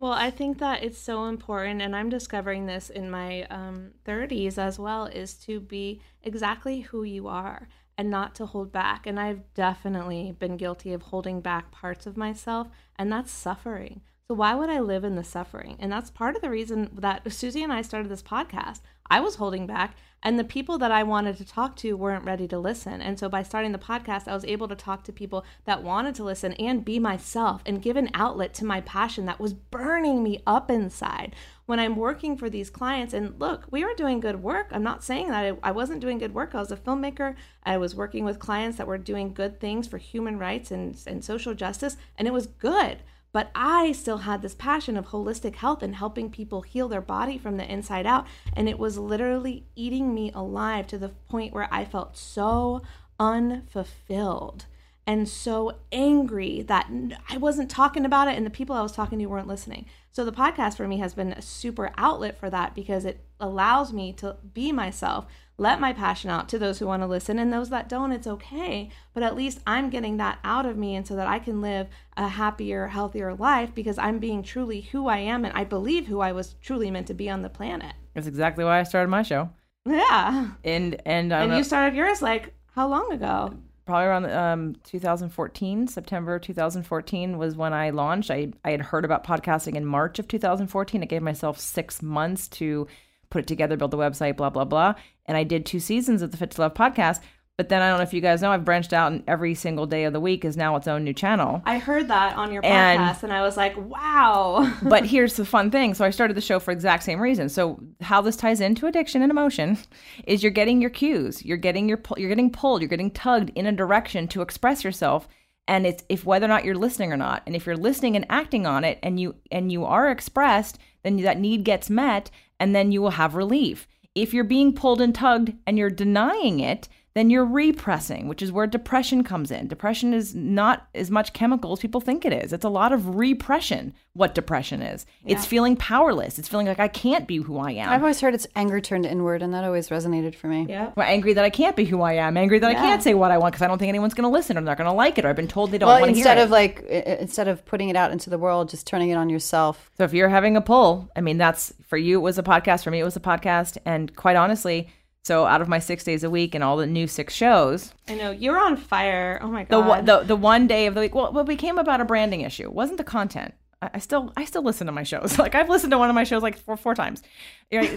Well, I think that it's so important, and I'm discovering this in my um, 30s as well, is to be exactly who you are and not to hold back. And I've definitely been guilty of holding back parts of myself, and that's suffering. So, why would I live in the suffering? And that's part of the reason that Susie and I started this podcast. I was holding back, and the people that I wanted to talk to weren't ready to listen. And so, by starting the podcast, I was able to talk to people that wanted to listen and be myself and give an outlet to my passion that was burning me up inside. When I'm working for these clients, and look, we were doing good work. I'm not saying that I, wasn't doing good work. I was a filmmaker. I was working with clients that were doing good things for human rights and, and social justice, and it was good. But I still had this passion of holistic health and helping people heal their body from the inside out. And it was literally eating me alive to the point where I felt so unfulfilled and so angry that I wasn't talking about it and the people I was talking to weren't listening. So the podcast for me has been a super outlet for that because it allows me to be myself, let my passion out to those who want to listen and those that don't, it's okay. But at least I'm getting that out of me and so that I can live a happier, healthier life because I'm being truly who I am and I believe who I was truly meant to be on the planet. That's exactly why I started my show. Yeah. And and, And know- you started yours like how long ago? probably around um, 2014 september 2014 was when i launched I, I had heard about podcasting in march of 2014 i gave myself six months to put it together build the website blah blah blah and i did two seasons of the fit to love podcast but then i don't know if you guys know i've branched out and every single day of the week is now its own new channel I heard that on your And- podcast and I was like, wow. *laughs* but here's the fun thing. So I started the show for exact same reason. So how this ties into addiction and emotion is you're getting your cues, you're getting your you're getting pulled, you're getting tugged in a direction to express yourself, and it's if whether or not you're listening or not. And if you're listening and acting on it, and you and you are expressed, then that need gets met, and then you will have relief. If you're being pulled and tugged and you're denying it, then you're repressing, which is where depression comes in. Depression is not as much chemical as people think it is. It's a lot of repression, what depression is. It's feeling powerless. It's feeling like I can't be who I am. I've always heard it's anger turned inward, and that always resonated for me. Yeah. Well, angry that I can't be who I am. Angry that I can't say what I want because I don't think anyone's going to listen or they're not going to like it or I've been told they don't Well, want to hear instead it. of like i- i- instead of putting it out into the world, just turning it on yourself. So if you're having a pull, I mean, that's for you, it was a podcast. For me, it was a podcast. And quite honestly, so out of my six days a week and all the new six shows, I know you're on fire. Oh my god. one- the the one day of the week, well, what became about a branding issue It wasn't the content. I, I still I still listen to my shows. *laughs* Like I've listened to one of my shows like four four times.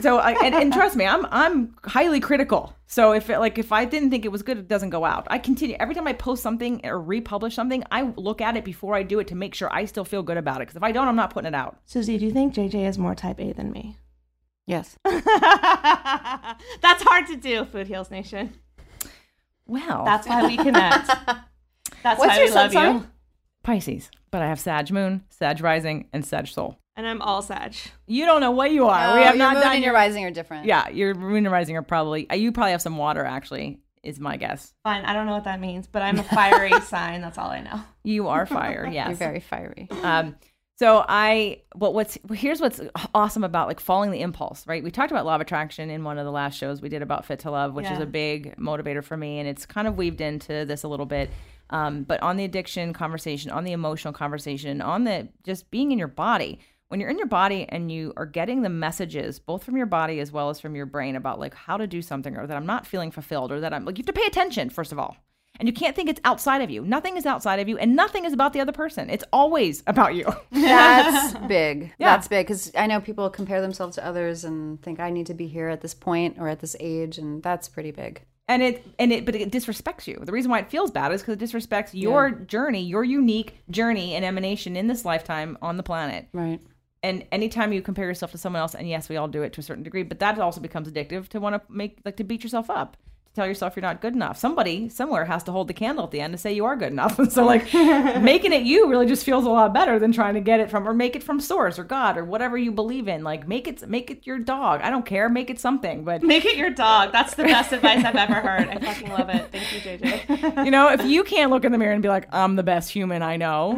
So I, and, and trust me, I'm I'm highly critical. So if it, like if I didn't think it was good, it doesn't go out. I continue every time I post something or republish something, I look at it before I do it to make sure I still feel good about it. Because if I don't, I'm not putting it out. Susie, do you think JJ is more type A than me? Yes. *laughs* That's hard to do, Food Heals Nation. Well, That's why we connect. *laughs* That's What's why your we love sun you. sign? Pisces, but I have Sag Moon, Sag Rising, and Sag Soul. And I'm all Sag. You don't know what you are. we have your not moon done and your your rising are different. Yeah, your moon and rising are probably. uh, You probably have some water. Actually, is my guess. Fine, I don't know what that means, but I'm a fiery *laughs* sign. That's all I know. You are fire. Yes. You're very fiery. Um, so I, what what's here's what's awesome about like following the impulse, right? We talked about law of attraction in one of the last shows we did about fit to love, which is a big motivator for me, and it's kind of weaved into this a little bit. Um, but on the addiction conversation, on the emotional conversation, on the just being in your body, when you're in your body and you are getting the messages both from your body as well as from your brain about like how to do something or that I'm not feeling fulfilled or that I'm like you have to pay attention first of all. And you can't think it's outside of you. Nothing is outside of you, and nothing is about the other person. It's always about you. *laughs* That's big. *laughs* Yeah. That's big because I know people compare themselves to others and think I need to be here at this point or at this age, and that's pretty big. and it and it but it disrespects you the reason why it feels bad is because it disrespects your journey your unique journey and emanation in this lifetime on the planet Right. and anytime you compare yourself to someone else and yes we all do it to a certain degree but that also becomes addictive to want to make like to beat yourself up tell yourself you're not good enough somebody somewhere has to hold the candle at the end to say you are good enough And *laughs* so *laughs* like making it you really just feels a lot better than trying to get it from or make it from source or god or whatever you believe in like make it make it your dog i don't care make it something but *laughs* Make it your dog. That's the best advice I've ever heard. I fucking love it. Thank you, JJ. you know, if you can't look in the mirror and be like, I'm the best human I know,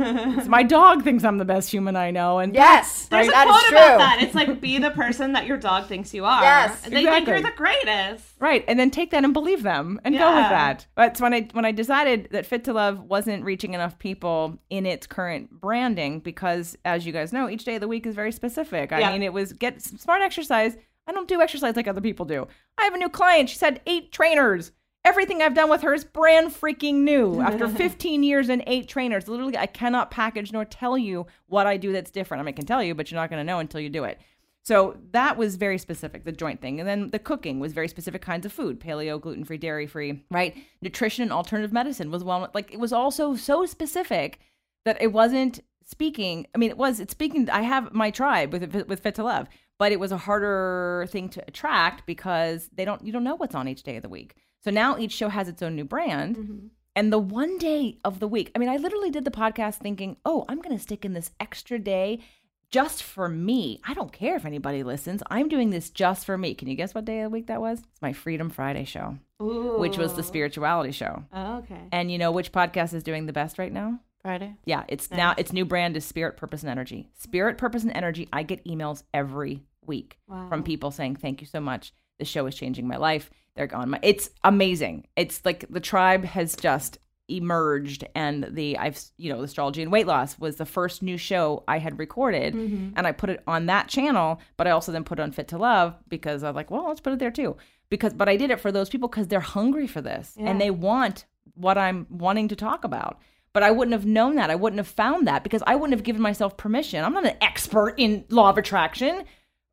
my dog thinks I'm the best human I know. And Yes, There's that a quote about that. It's like be the person that your dog thinks you are. Yes, and they think you're the greatest. right. And then take that and believe them and go with that. But when I when I decided that Fit to Love wasn't reaching enough people in its current branding, because as you guys know, each day of the week is very specific. I Yeah. mean, it was get some smart exercise. I don't do exercise like other people do. I have a new client. She's had eight trainers. Everything I've done with her is brand freaking new. After *laughs* 15 years and eight trainers, literally, I cannot package nor tell you what I do that's different. I mean, I can tell you, but you're not going to know until you do it. So that was very specific, the joint thing. And then the cooking was very specific kinds of food paleo, gluten free, dairy free, right? Nutrition and alternative medicine was well, like it was also so specific that it wasn't speaking. I mean, it was, it's speaking. I have my tribe with, with Fit to Love, but it was a harder thing to attract because they don't, you don't know what's on each day of the week. So now each show has its own new brand. Mm-hmm. And the one day of the week, I mean, I literally did the podcast thinking, oh, I'm going to stick in this extra day just for me. I don't care if anybody listens. I'm doing this just for me. Can you guess what day of the week that was? It's my Freedom Friday show, which was the spirituality show. Oh, okay. And you know which podcast is doing the best right now? Friday. Yeah, it's now its new brand is Spirit, Purpose, and Energy. Spirit, Purpose, and Energy. I get emails every week from people saying, "Thank you so much. The show is changing my life." They're gone. My, it's amazing. It's like the tribe has just emerged, and the I've you know astrology and weight loss was the first new show I had recorded, mm-hmm. and I put it on that channel. But I also then put it on Fit to Love because I'm like, well, let's put it there too. Because, but I did it for those people because they're hungry for this and they want what I'm wanting to talk about. But I wouldn't have known that. I wouldn't have found that because I wouldn't have given myself permission. I'm not an expert in law of attraction.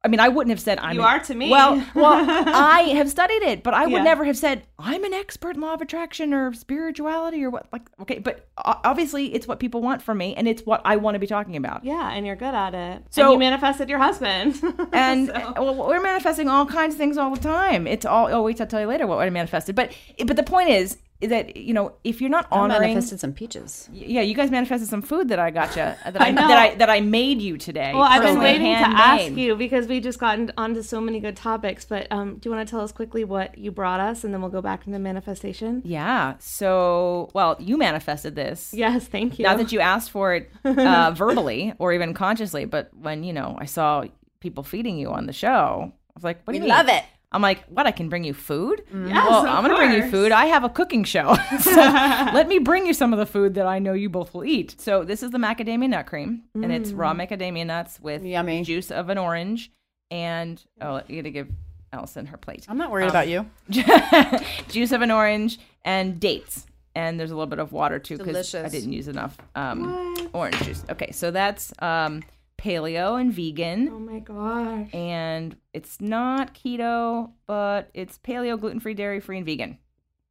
I mean, I wouldn't have said I'm. You an- are to me. Well, well, *laughs* I have studied it, but I would Yeah. never have said I'm an expert in law of attraction or spirituality or what. Like, okay, but obviously, it's what people want from me, and it's what I want to be talking about. yeah, and you're good at it. So- and you manifested your husband. *laughs* And So- uh, well, we're manifesting all kinds of things all the time. It's all. Oh, wait, I'll tell you later what I manifested. But but the point is, that you know if you're not I manifested some peaches. yeah you guys manifested some food that i got you *laughs* that i, I know. that i that i made you today Well, I've been waiting to ask you because we just gotten onto so many good topics. But um, do you want to tell us quickly what you brought us, and then we'll go back into manifestation? yeah so well you manifested this Yes, thank you. not that you asked for it uh, *laughs* verbally or even consciously but when you know i saw people feeding you on the show i was like what do you mean? it. I'm like, what? I can bring you food? Yes, well, I'm going to bring you food. I have a cooking show. *laughs* so *laughs* let me bring you some of the food that I know you both will eat. So this is the macadamia nut cream, and it's raw macadamia nuts with Yummy. juice of an orange. And, oh, you got to give Allison her plate. I'm not worried about you. *laughs* juice of an orange and dates. And there's a little bit of water too because I didn't use enough um, orange juice. Okay, so that's um, paleo and vegan oh my gosh. and it's not keto, but it's paleo, gluten free, dairy free, and vegan.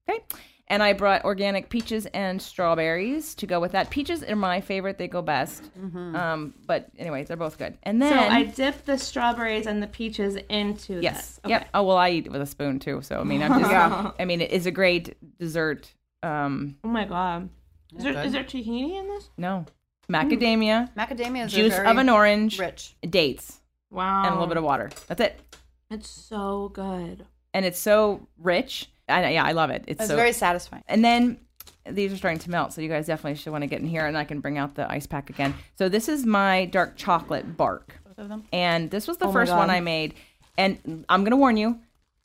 Okay. And I brought organic peaches and strawberries to go with that. Peaches are my favorite; they go best. Um, but anyways, they're both good. And then so I dipped the strawberries and the peaches into yes, this. Okay. yep. Oh well, I eat it with a spoon too. So I mean, I'm just. *laughs* yeah. I mean, it is a great dessert. Um, Oh my god. Is there, is there tahini in this? no, macadamia, mm. Macadamia is juice of an orange, rich. dates, Wow. and a little bit of water. That's it. It's so good. And it's so rich. I, yeah, I love it. It's, It's so very satisfying. And then these are starting to melt, so you guys definitely should want to get in here, and I can bring out the ice pack again. So this is my dark chocolate bark, Both of them. and this was the Oh my first one I made. And I'm gonna warn you,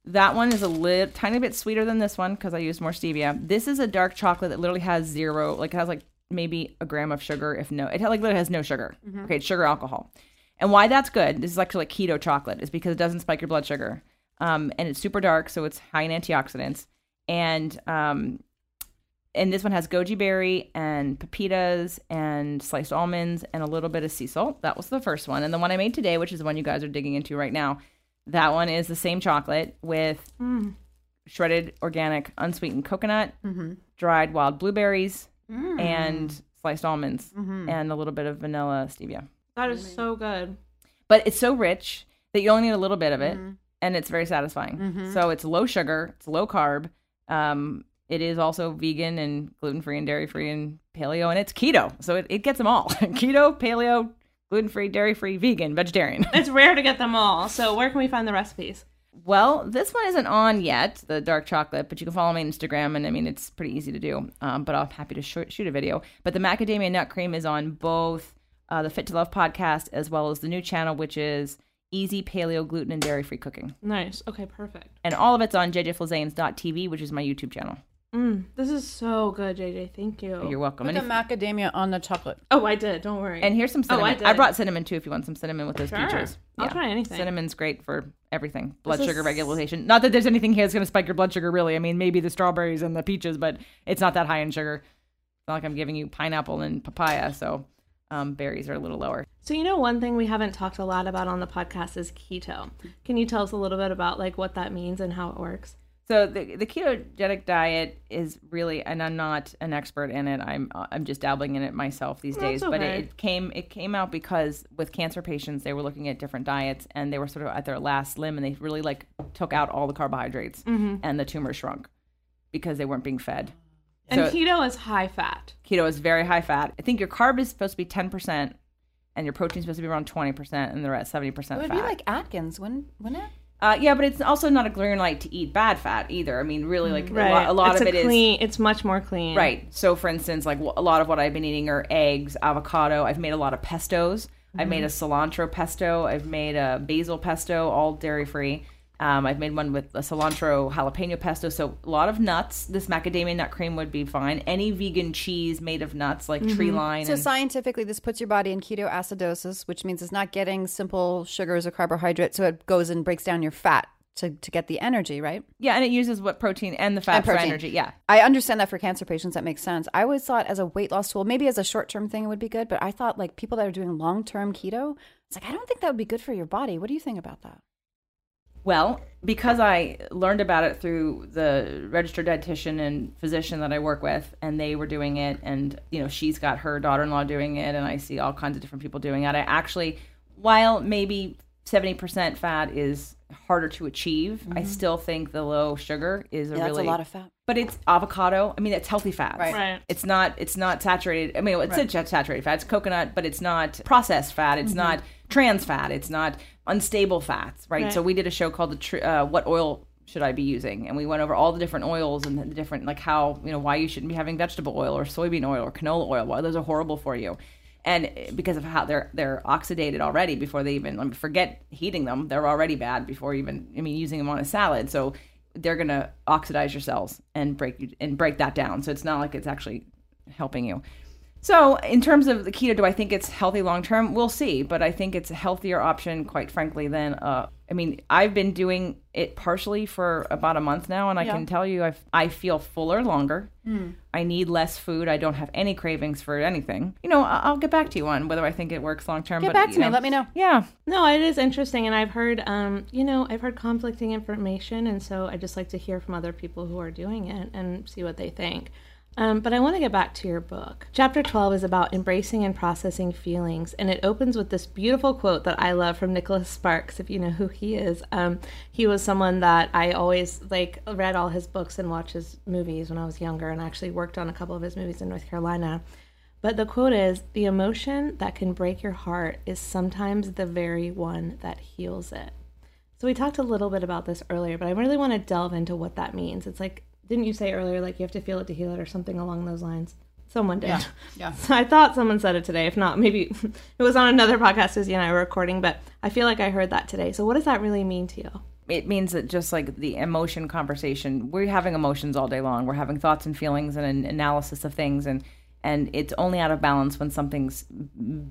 that one is a little tiny bit sweeter than this one because I used more stevia. This is a dark chocolate that literally has zero, like it has like maybe a gram of sugar, if no, it like literally has no sugar. Mm-hmm. Okay, it's sugar alcohol. And why that's good, this is actually like keto chocolate, is because it doesn't spike your blood sugar. Um, and it's super dark, so it's high in antioxidants. And um, and this one has goji berry and pepitas and sliced almonds and a little bit of sea salt. That was the first one. And the one I made today, which is the one you guys are digging into right now, that one is the same chocolate with shredded organic unsweetened coconut, dried wild blueberries, and mm. sliced almonds, mm-hmm. and a little bit of vanilla stevia. That is so good. But it's so rich that you only need a little bit of it, mm-hmm. and it's very satisfying. Mm-hmm. So it's low sugar, it's low carb. Um, it is also vegan and gluten free and dairy free and paleo, and it's keto. So it, it gets them all *laughs* keto, paleo, gluten free, dairy free, vegan, vegetarian. It's rare to get them all. *laughs* So where can we find the recipes? Well, this one isn't on yet, the dark chocolate, but you can follow me on Instagram, and I mean it's pretty easy to do. Um, but I'm happy to shoot, shoot a video. But the macadamia nut cream is on both uh, the Fit to Love podcast as well as the new channel, which is Easy Paleo Gluten and Dairy Free Cooking, Nice. Okay, perfect. and all of it's on JJFlizanes.tv, which is my YouTube channel. Mm, this is so good, JJ. Thank you. You're welcome. Put the if- macadamia on the chocolate. oh, I did. Don't worry. and here's some Oh, I cinnamon. I, brought cinnamon too, if you want some cinnamon with those Sure. peaches. I'll try anything. Cinnamon's great for everything. Blood This sugar is- regulation. Not that there's anything here that's going to spike your blood sugar, really. I mean, maybe the strawberries and the peaches, but it's not that high in sugar. It's not like I'm giving you pineapple and papaya, so um, berries are a little lower. So you know one thing we haven't talked a lot about on the podcast is keto. Can you tell us a little bit about like what that means and how it works? So the the ketogenic diet is really, and I'm not an expert in it. I'm uh, I'm just dabbling in it myself these days. That's But it, it came it came out because with cancer patients, they were looking at different diets, and they were sort of at their last limb, and they really like took out all the carbohydrates, mm-hmm. and the tumor shrunk because they weren't being fed. And So- keto is high fat. keto is very high fat. I think your carb is supposed to be 10%, and your protein is supposed to be around 20%, and they're at 70% It would fat. be like Atkins, wouldn't, wouldn't it? Uh, yeah, but it's also not a green light to eat bad fat either. I mean, really, like Right. a lot, a lot of a it is clean. It's much more clean. right. So, for instance, like a lot of what I've been eating are eggs, avocado. I've made a lot of pestos. I've made a Mm-hmm. cilantro pesto. I've made a basil pesto, all dairy free. Um, I've made one with a cilantro jalapeno pesto. So a lot of nuts. This macadamia nut cream would be fine. Any vegan cheese made of nuts, like tree Mm-hmm. line. So and- scientifically, this puts your body in ketoacidosis, which means it's not getting simple sugars or carbohydrates, so it goes and breaks down your fat to, to get the energy, right? Yeah, and it uses what protein and the fat And for energy. Yeah. I understand that for cancer patients, that makes sense. I always thought as a weight loss tool, maybe as a short term thing, it would be good, but I thought like people that are doing long term keto, it's like, I don't think that would be good for your body. What do you think about that? Well, because I learned about it through the registered dietitian and physician that I work with, and they were doing it, and you know she's got her daughter-in-law doing it, and I see all kinds of different people doing it. I actually, while maybe 70% fat is harder to achieve. I still think the low sugar is a Mm-hmm. Yeah, that's really a lot of fat. but it's avocado. I mean, it's healthy fat. Right. Right. It's not. It's not saturated. I mean, it's Right. saturated fat. It's coconut, but it's not processed fat. It's not trans fat. It's not unstable fats. Right. Right. So we did a show called the tr- uh, "What Oil Should I Be Using?" and we went over all the different oils and the different like how you know why you shouldn't be having vegetable oil or soybean oil or canola oil. Why those are horrible for you. And because of how they're they're oxidated already before they even I mean, forget heating them, they're already bad before even I mean using them on a salad. So they're gonna oxidize your cells and break you and break that down. So it's not like it's actually helping you. So in terms of the keto, do I think it's healthy long term? We'll see, but I think it's a healthier option, quite frankly, than uh. I mean, I've been doing it partially for about a month now, and I can tell you, I I feel fuller longer. I need less food. I don't have any cravings for anything. You know, I'll get back to you on whether I think it works long term. Get back to me. Let me know. Yeah, No, it is interesting, and I've heard, um, you know, I've heard conflicting information, and so I just like to hear from other people who are doing it and see what they think. Um, but I want to get back to your book. Chapter 12 is about embracing and processing feelings, and it opens with this beautiful quote that I love from Nicholas Sparks, if you know who he is. Um, he was someone that I always like read all his books and watched his movies when I was younger, and actually worked on a couple of his movies in North Carolina. But the quote is The emotion that can break your heart is sometimes the very one that heals it. So we talked a little bit about this earlier, but I really want to delve into what that means. It's like, didn't you say earlier, like you have to feel it to heal it or something along those lines? Someone did. yeah. *laughs* So I thought someone said it today. If not, maybe *laughs* it was on another podcast Susie and I were recording, but I feel like I heard that today. So what does that really mean to you? it means that just like the emotion conversation, we're having emotions all day long. We're having thoughts and feelings and an analysis of things, and and it's only out of balance when something's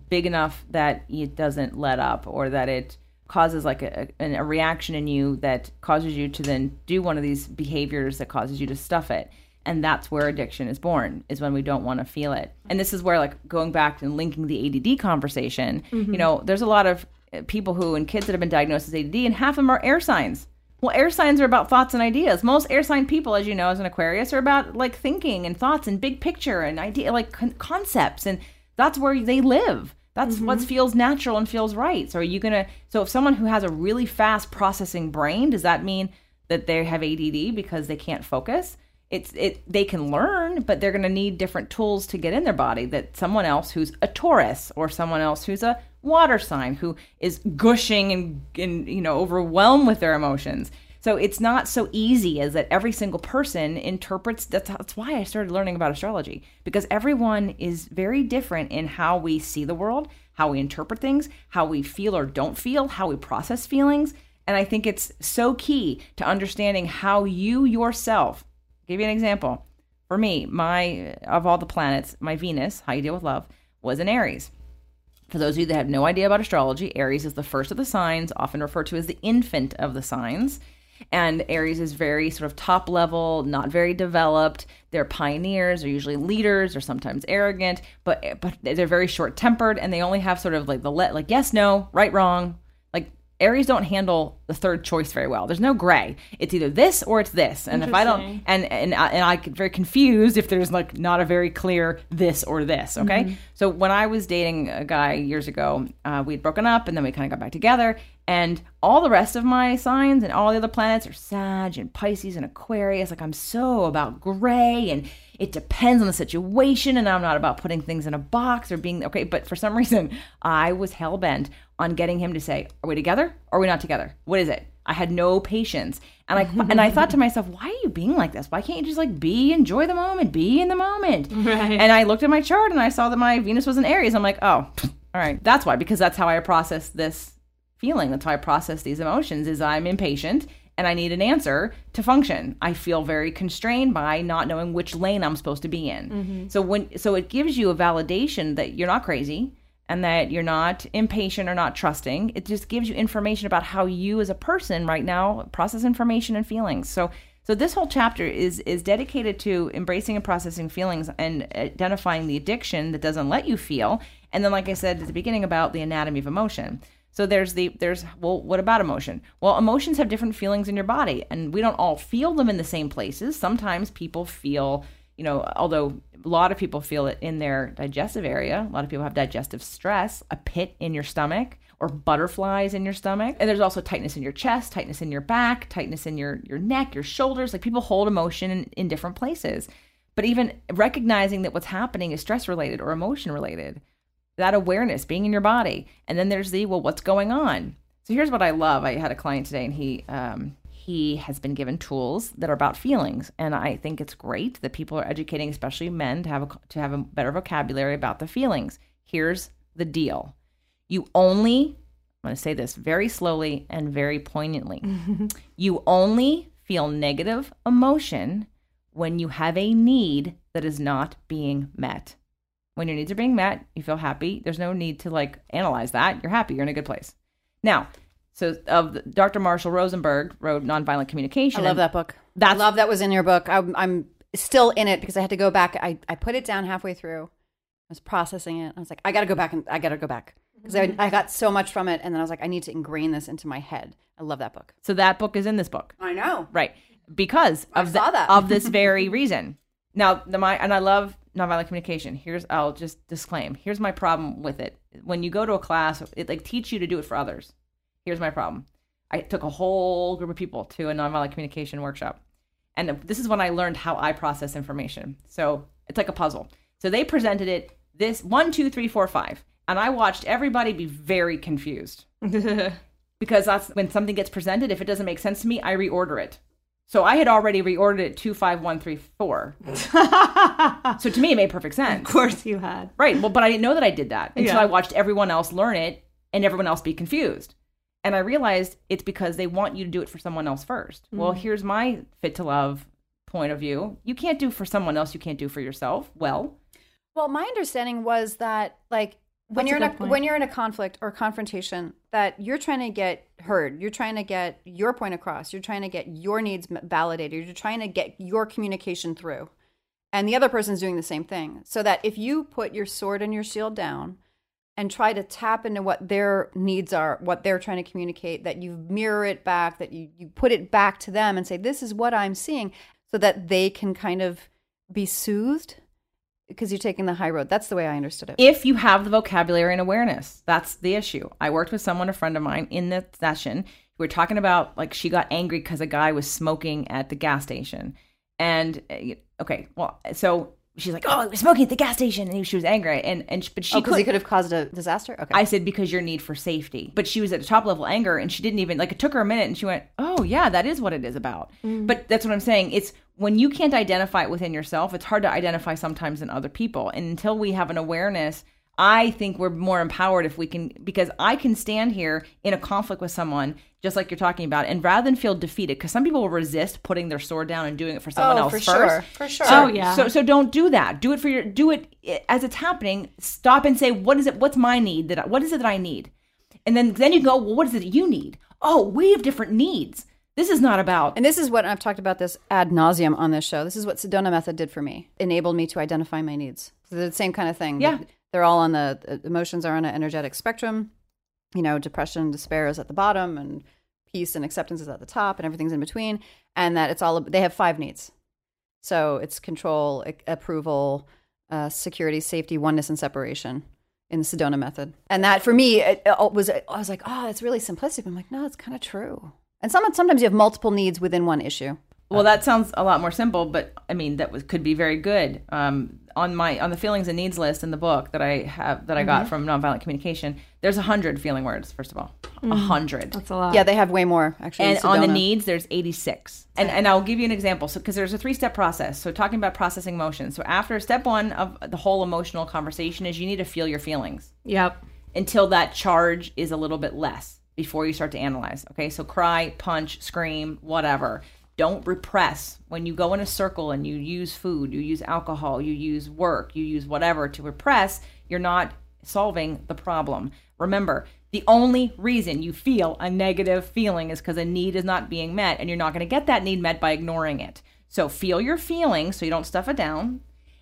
big enough that it doesn't let up or that it causes like a, a, a reaction in you that causes you to then do one of these behaviors that causes you to stuff it. And that's where addiction is born is when we don't want to feel it. And this is where like going back and linking the add conversation you know there's a lot of uh, people who and kids that have been diagnosed as add and half of them are air signs. Well air signs are about thoughts and ideas. Most air sign people as you know as an aquarius are about like thinking and thoughts and big picture and idea like con- concepts. And that's where they live that's what mm-hmm. feels natural and feels right. So are you gonna? So if someone who has a really fast processing brain, does that mean that they have ADD because they can't focus? It's it. They can learn, but they're gonna need different tools to get in their body. That someone else who's a Taurus or someone else who's a water sign who is gushing and and you know overwhelmed with their emotions. So it's not so easy as that every single person interprets. That's, that's why I started learning about astrology because everyone is very different in how we see the world, how we interpret things, how we feel or don't feel, how we process feelings. And I think it's so key to understanding how you yourself, give you an example. For me, my of all the planets, my Venus, how you deal with love, was in Aries. For those of you that have no idea about astrology, Aries is the first of the signs, often referred to as the infant of the signs. And Aries is very sort of top level, not very developed. They're pioneers, they're usually leaders, or sometimes arrogant, but but they're very short tempered, and they only have sort of like the let like yes, no, right, wrong. Like Aries don't handle the third choice very well. There's no gray. It's either this or it's this. And if I don't, and and I, and I get very confused if there's like not a very clear this or this. Okay, so when I was dating a guy years ago, uh, we'd broken up and then we kind of got back together. And all the rest of my signs and all the other planets are Sag and Pisces and Aquarius. Like I'm so about gray and it depends on the situation. And I'm not about putting things in a box or being okay. But for some *laughs* reason, I was hell bent on getting him to say, "Are we together? Or are we not together? What is it?" I had no patience, and I and I thought to myself, "Why are you being like this? Why can't you just like be, enjoy the moment, be in the moment?" *laughs* And I looked at my chart and I saw that my Venus was in Aries. I'm like, "Oh, all right, that's why." Because that's how I process this feeling. That's how I process these emotions. Is I'm impatient and I need an answer to function. I feel very constrained by not knowing which lane I'm supposed to be in. Mm-hmm. So when so it gives you a validation that you're not crazy and that you're not impatient or not trusting. It just gives you information about how you as a person right now process information and feelings. So so this whole chapter is is dedicated to embracing and processing feelings and identifying the addiction that doesn't let you feel. And then like I said at the beginning about the anatomy of emotion. So there's the there's well what about emotion? Well, emotions have different feelings in your body and we don't all feel them in the same places. Sometimes people feel, you know, although a lot of people feel it in their digestive area. A lot of people have digestive stress, a pit in your stomach, or butterflies in your stomach. And there's also tightness in your chest, tightness in your back, tightness in your, your neck, your shoulders. Like people hold emotion in, in different places. But even recognizing that what's happening is stress related or emotion related, that awareness being in your body. And then there's the, well, what's going on? So here's what I love. I had a client today and he, um, he has been given tools that are about feelings and i think it's great that people are educating especially men to have a, to have a better vocabulary about the feelings here's the deal you only i'm going to say this very slowly and very poignantly *laughs* you only feel negative emotion when you have a need that is not being met when your needs are being met you feel happy there's no need to like analyze that you're happy you're in a good place now so of Dr. Marshall Rosenberg wrote Nonviolent Communication. I love that book. That's I love that was in your book. I'm, I'm still in it because I had to go back. I, I put it down halfway through. I was processing it. I was like, I got to go back and I got to go back because I, I got so much from it. And then I was like, I need to ingrain this into my head. I love that book. So that book is in this book. I know. Right. Because I of the, of this very reason. Now, the my and I love nonviolent communication. Here's I'll just disclaim. Here's my problem with it. When you go to a class, it like teach you to do it for others. Here's my problem. I took a whole group of people to a nonviolent communication workshop. And this is when I learned how I process information. So it's like a puzzle. So they presented it this one, two, three, four, five. And I watched everybody be very confused. *laughs* because that's when something gets presented, if it doesn't make sense to me, I reorder it. So I had already reordered it two, five, one, three, four. *laughs* so to me, it made perfect sense. Of course you had. Right. Well, but I didn't know that I did that until Yeah. I watched everyone else learn it and everyone else be confused. And I realized it's because they want you to do it for someone else first. Well, Mm. here's my fit to love point of view. You can't do for someone else, you can't do for yourself. Well, Well, my understanding was that like when That's you're a in a point. when you're in a conflict or confrontation, that you're trying to get heard, you're trying to get your point across, you're trying to get your needs validated, you're trying to get your communication through, and the other person's doing the same thing. So that if you put your sword and your shield down and try to tap into what their needs are, what they're trying to communicate, that you mirror it back, that you you put it back to them and say, "This is what I'm seeing," so that they can kind of be soothed because you're taking the high road. That's the way I understood it. if you have the vocabulary and awareness, that's the issue. I worked with someone, a friend of mine, in the session. We were talking about like she got angry because a guy was smoking at the gas station. And uh, okay, well, so she's like, "Oh, he was smoking at the gas station," and she was angry. And and but she oh, because could he could have caused a disaster. Okay. I said because your need for safety. But she was at a top level anger and she didn't even like it took her a minute and she went, "Oh, yeah, that is what it is about." But that's what I'm saying. It's when you can't identify it within yourself, it's hard to identify sometimes in other people. And until we have an awareness, I think we're more empowered if we can because I can stand here in a conflict with someone just like you're talking about and rather than feel defeated because some people will resist putting their sword down and doing it for someone Oh, else for first. sure. For sure. So, Oh, yeah. So so don't do that. Do it for your do it eh, as it's happening. Stop and say what is it what's my need that I, what is it that I need? And then then you go, well what is it that you need? Oh, we have different needs. This is not about and this is what I've talked about this ad nauseum on this show. This is what Sedona Method did for me. Enabled me to identify my needs. So the same kind of thing. Yeah. They're all on the the emotions are on an energetic spectrum. You know, depression, despair is at the bottom, and peace and acceptance is at the top, and everything's in between. And that it's all they have five needs. So it's control, a- approval, uh, security, safety, oneness, and separation in the Sedona method. And that for me it, it was I was like, oh, it's really simplistic. I'm like, no, it's kind of true. And some, sometimes you have multiple needs within one issue. Well, that sounds a lot more simple, but I mean that was could be very good. Um, on my on the feelings and needs list in the book that I have that I Mm-hmm. got from nonviolent communication, there's a hundred feeling words. First of all, a hundred. That's a lot. Yeah, they have way more actually. and on the needs there's 86 and and i'll give you an example so because there's a three step process so talking about processing emotions so after step one of the whole emotional conversation is you need to feel your feelings Yep. until that charge is a little bit less before you start to analyze okay? So cry punch scream whatever. Don't repress. When you go in a circle and you use food you use alcohol you use work you use whatever to repress you're not solving the problem. Remember the only reason you feel a negative feeling is because a need is not being met and you're not going to get that need met by ignoring it. So feel your feelings so you don't stuff it down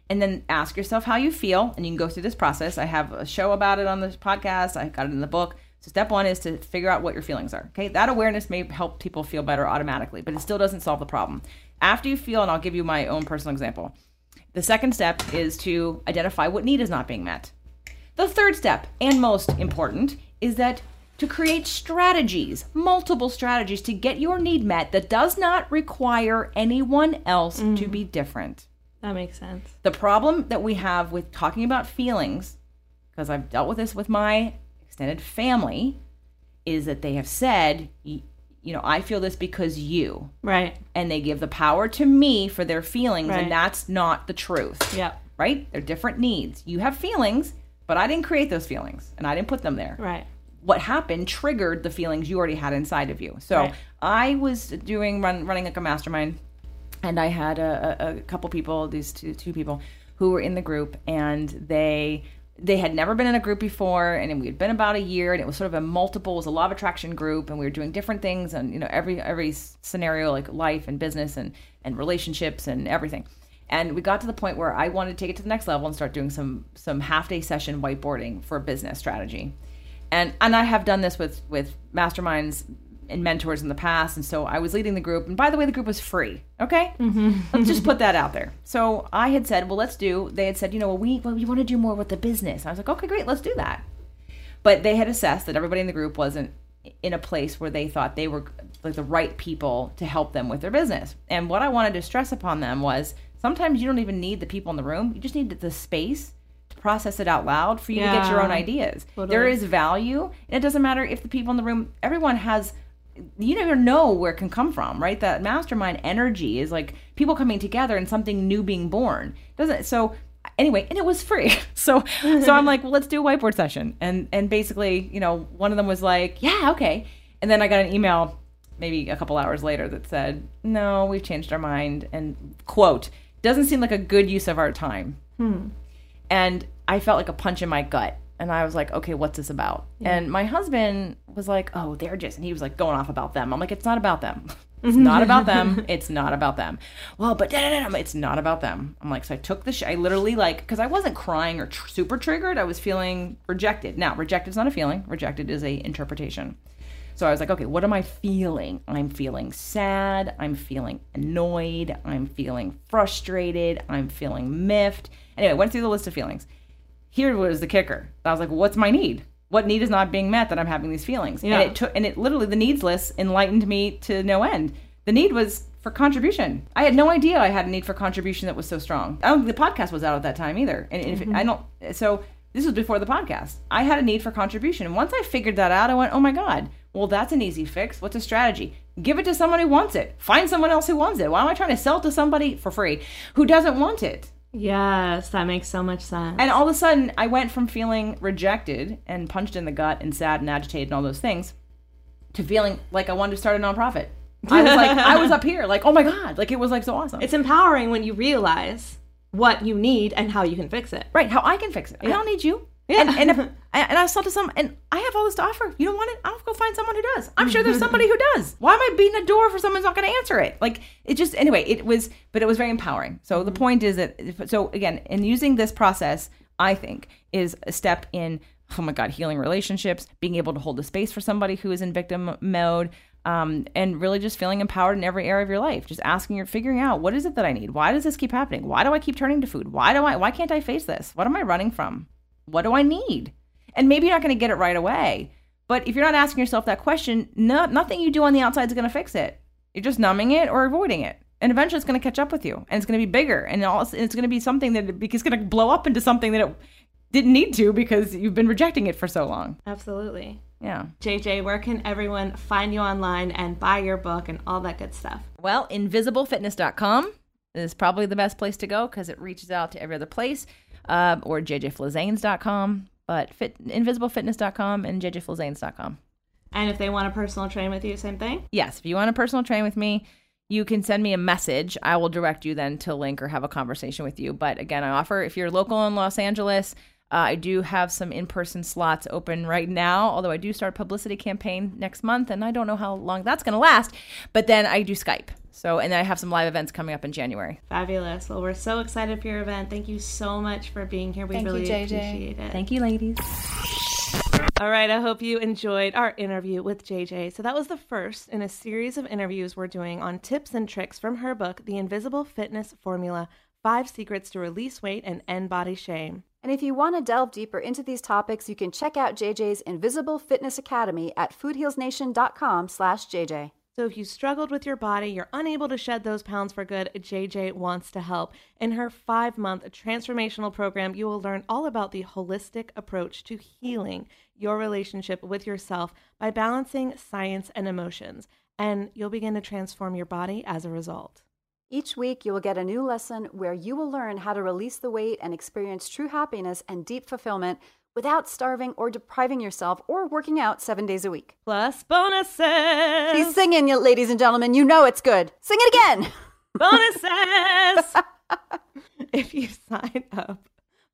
and then ask yourself how you feel and you can go through this process. I have a show about it on this podcast. I got it in the book so step one is to figure out what your feelings are okay that awareness may help people feel better automatically but it still doesn't solve the problem after you feel and i'll give you my own personal example the second step is to identify what need is not being met the third step and most important is that to create strategies, multiple strategies to get your need met that does not require anyone else to mm-hmm. be different. That makes sense. The problem that we have with talking about feelings, because I've dealt with this with my extended family, is that they have said, you know, I feel this because you. Right. And they give the power to me for their feelings, Right. and that's not the truth. Yeah. Right? They're different needs. You have feelings, but I didn't create those feelings, and I didn't put them there Right. what happened triggered the feelings you already had inside of you. So Right. I was doing run, running like a mastermind, and I had a, a, a couple people, these two two people, who were in the group, and they they had never been in a group before, and we had been about a year, and it was sort of a multiple, it was a law of attraction group, and we were doing different things, and you know every every scenario like life and business and and relationships and everything. And we got to the point where I wanted to take it to the next level and start doing some some half day session whiteboarding for business strategy and and I have done this with with masterminds and mentors in the past, and so I was leading the group. And by the way, the group was free. Okay, let's just put that out there. So I had said, well, let's do. They had said, you know, well, we well, we want to do more with the business. I was like, okay, great, let's do that. But they had assessed that everybody in the group wasn't in a place where they thought they were like the right people to help them with their business. And what I wanted to stress upon them was sometimes you don't even need the people in the room. You just need the space to process it out loud for you to get your own ideas. Totally. There is value. And it doesn't matter if the people in the room, everyone has you never know where it can come from, right? That mastermind energy is like people coming together and something new being born. Doesn't so anyway, and it was free. *laughs* So so I'm like, well, let's do a whiteboard session. And and basically, you know, one of them was like, yeah, okay. And then I got an email maybe a couple hours later that said, no, we've changed our mind. And quote, doesn't seem like a good use of our time. Hmm. And I felt like a punch in my gut. And I was like, okay, what's this about? And my husband was like, oh, they're just, and he was like going off about them. I'm like, it's not about them. *laughs* It's not *laughs* about them. It's not about them. Well, but it's not about them. I'm like, so I took the, sh- I literally like, because I wasn't crying or tr- super triggered. I was feeling rejected. Now, rejected is not a feeling. Rejected is a interpretation. So I was like, okay, what am I feeling? I'm feeling sad. I'm feeling annoyed. I'm feeling frustrated. I'm feeling miffed. Anyway, I went through the list of feelings. Here was the kicker. I was like, what's my need? What need is not being met that I'm having these feelings? Yeah. And it took, and it literally the needs list enlightened me to no end. The need was for contribution. I had no idea I had a need for contribution that was so strong. I don't think the podcast was out at that time either. And if mm-hmm. I don't, so this was before the podcast. I had a need for contribution. And once I figured that out, I went, oh my God, well, that's an easy fix. What's a strategy? Give it to someone who wants it. Find someone else who wants it. Why am I trying to sell it to somebody for free who doesn't want it? Yes, that makes so much sense. And all of a sudden, I went from feeling rejected and punched in the gut and sad and agitated and all those things to feeling like I wanted to start a nonprofit. I was like, I was *laughs* up here, like, oh my God, like it was like so awesome. it's empowering when you realize what you need and how you can fix it. right, how I can fix it. I don't need you. Yeah. And, and, if, *laughs* and I saw to some, and I have all this to offer. You don't want it? I'll go find someone who does. I'm sure there's somebody who does. Why am I beating a door for someone who's not going to answer it? Like, it just, anyway, it was, but it was very empowering. So the point is that, if- so again, in using this process, I think is a step in, oh my God, healing relationships, being able to hold the space for somebody who is in victim mode, um, and really just feeling empowered in every area of your life. Just asking your, figuring out what is it that I need? Why does this keep happening? Why do I keep turning to food? Why do I, why can't I face this? What am I running from? What do I need? And maybe you're not going to get it right away. But if you're not asking yourself that question, no, nothing you do on the outside is going to fix it. You're just numbing it or avoiding it. And eventually it's going to catch up with you and it's going to be bigger. And it's going to be something that it's going to blow up into something that it didn't need to because you've been rejecting it for so long. Absolutely. Yeah. JJ, where can everyone find you online and buy your book and all that good stuff? Well, invisiblefitness.com is probably the best place to go because it reaches out to every other place, uh, or jjflizanes.com, but fit, invisiblefitness.com and jjflizanes.com. And if they want a personal train with you, same thing? Yes, if you want a personal train with me, you can send me a message. I will direct you then to link or have a conversation with you. But again, I offer if you're local in Los Angeles, Uh, I do have some in-person slots open right now. Although I do start a publicity campaign next month, and I don't know how long that's going to last. But then I do Skype. So and then I have some live events coming up in January. Fabulous. Well, we're so excited for your event. Thank you so much for being here. We Thank you, really JJ. appreciate it. Thank you, ladies. All right, I hope you enjoyed our interview with JJ. So, that was the first in a series of interviews we're doing on tips and tricks from her book, The Invisible Fitness Formula Five Secrets to Release Weight and End Body Shame. And if you want to delve deeper into these topics, you can check out JJ's Invisible Fitness Academy at foodhealsnation.com slash JJ. So if you struggled with your body, you're unable to shed those pounds for good, JJ wants to help. In her five month transformational program, you will learn all about the holistic approach to healing your relationship with yourself by balancing science and emotions. And you'll begin to transform your body as a result. Each week, you will get a new lesson where you will learn how to release the weight and experience true happiness and deep fulfillment without starving or depriving yourself or working out seven days a week. Plus bonuses. He's singing, you ladies and gentlemen. You know it's good. Sing it again. *laughs* Bonuses. *laughs* if you sign up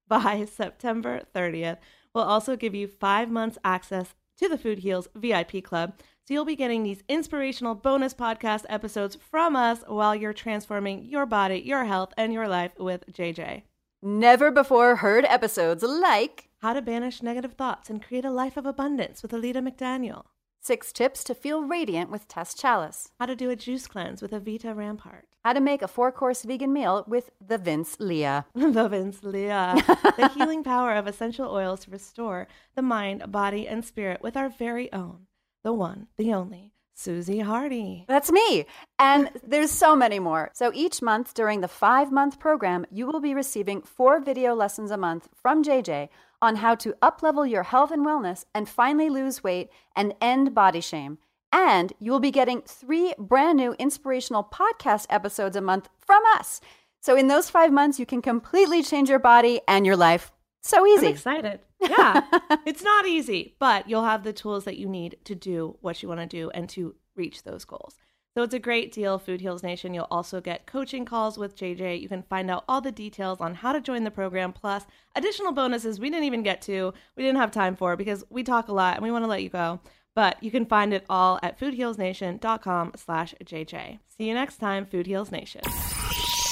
by September 30th, we'll also give you five months access to the Food Heals VIP Club. So you'll be getting these inspirational bonus podcast episodes from us while you're transforming your body, your health, and your life with JJ. Never before heard episodes like How to banish negative thoughts and create a life of abundance with Alita McDaniel. Six tips to feel radiant with Tess Chalice. How to do a juice cleanse with Avita Rampart. How to make a four course vegan meal with the Vince Leah. *laughs* the Vince Leah. the *laughs* healing power of essential oils to restore the mind, body, and spirit with our very own, the one, the only, Susie Hardy. That's me. And there's so many more. So each month during the five month program, you will be receiving four video lessons a month from JJ on how to uplevel your health and wellness and finally lose weight and end body shame. And you will be getting three brand new inspirational podcast episodes a month from us. So in those five months, you can completely change your body and your life. So easy. I'm excited. Yeah. *laughs* it's not easy, but you'll have the tools that you need to do what you want to do and to reach those goals. So it's a great deal, Food Heals Nation. You'll also get coaching calls with JJ. You can find out all the details on how to join the program, plus additional bonuses we didn't even get to, we didn't have time for because we talk a lot and we want to let you go. But you can find it all at foodhealsnation.com slash JJ. See you next time, Food Heals Nation.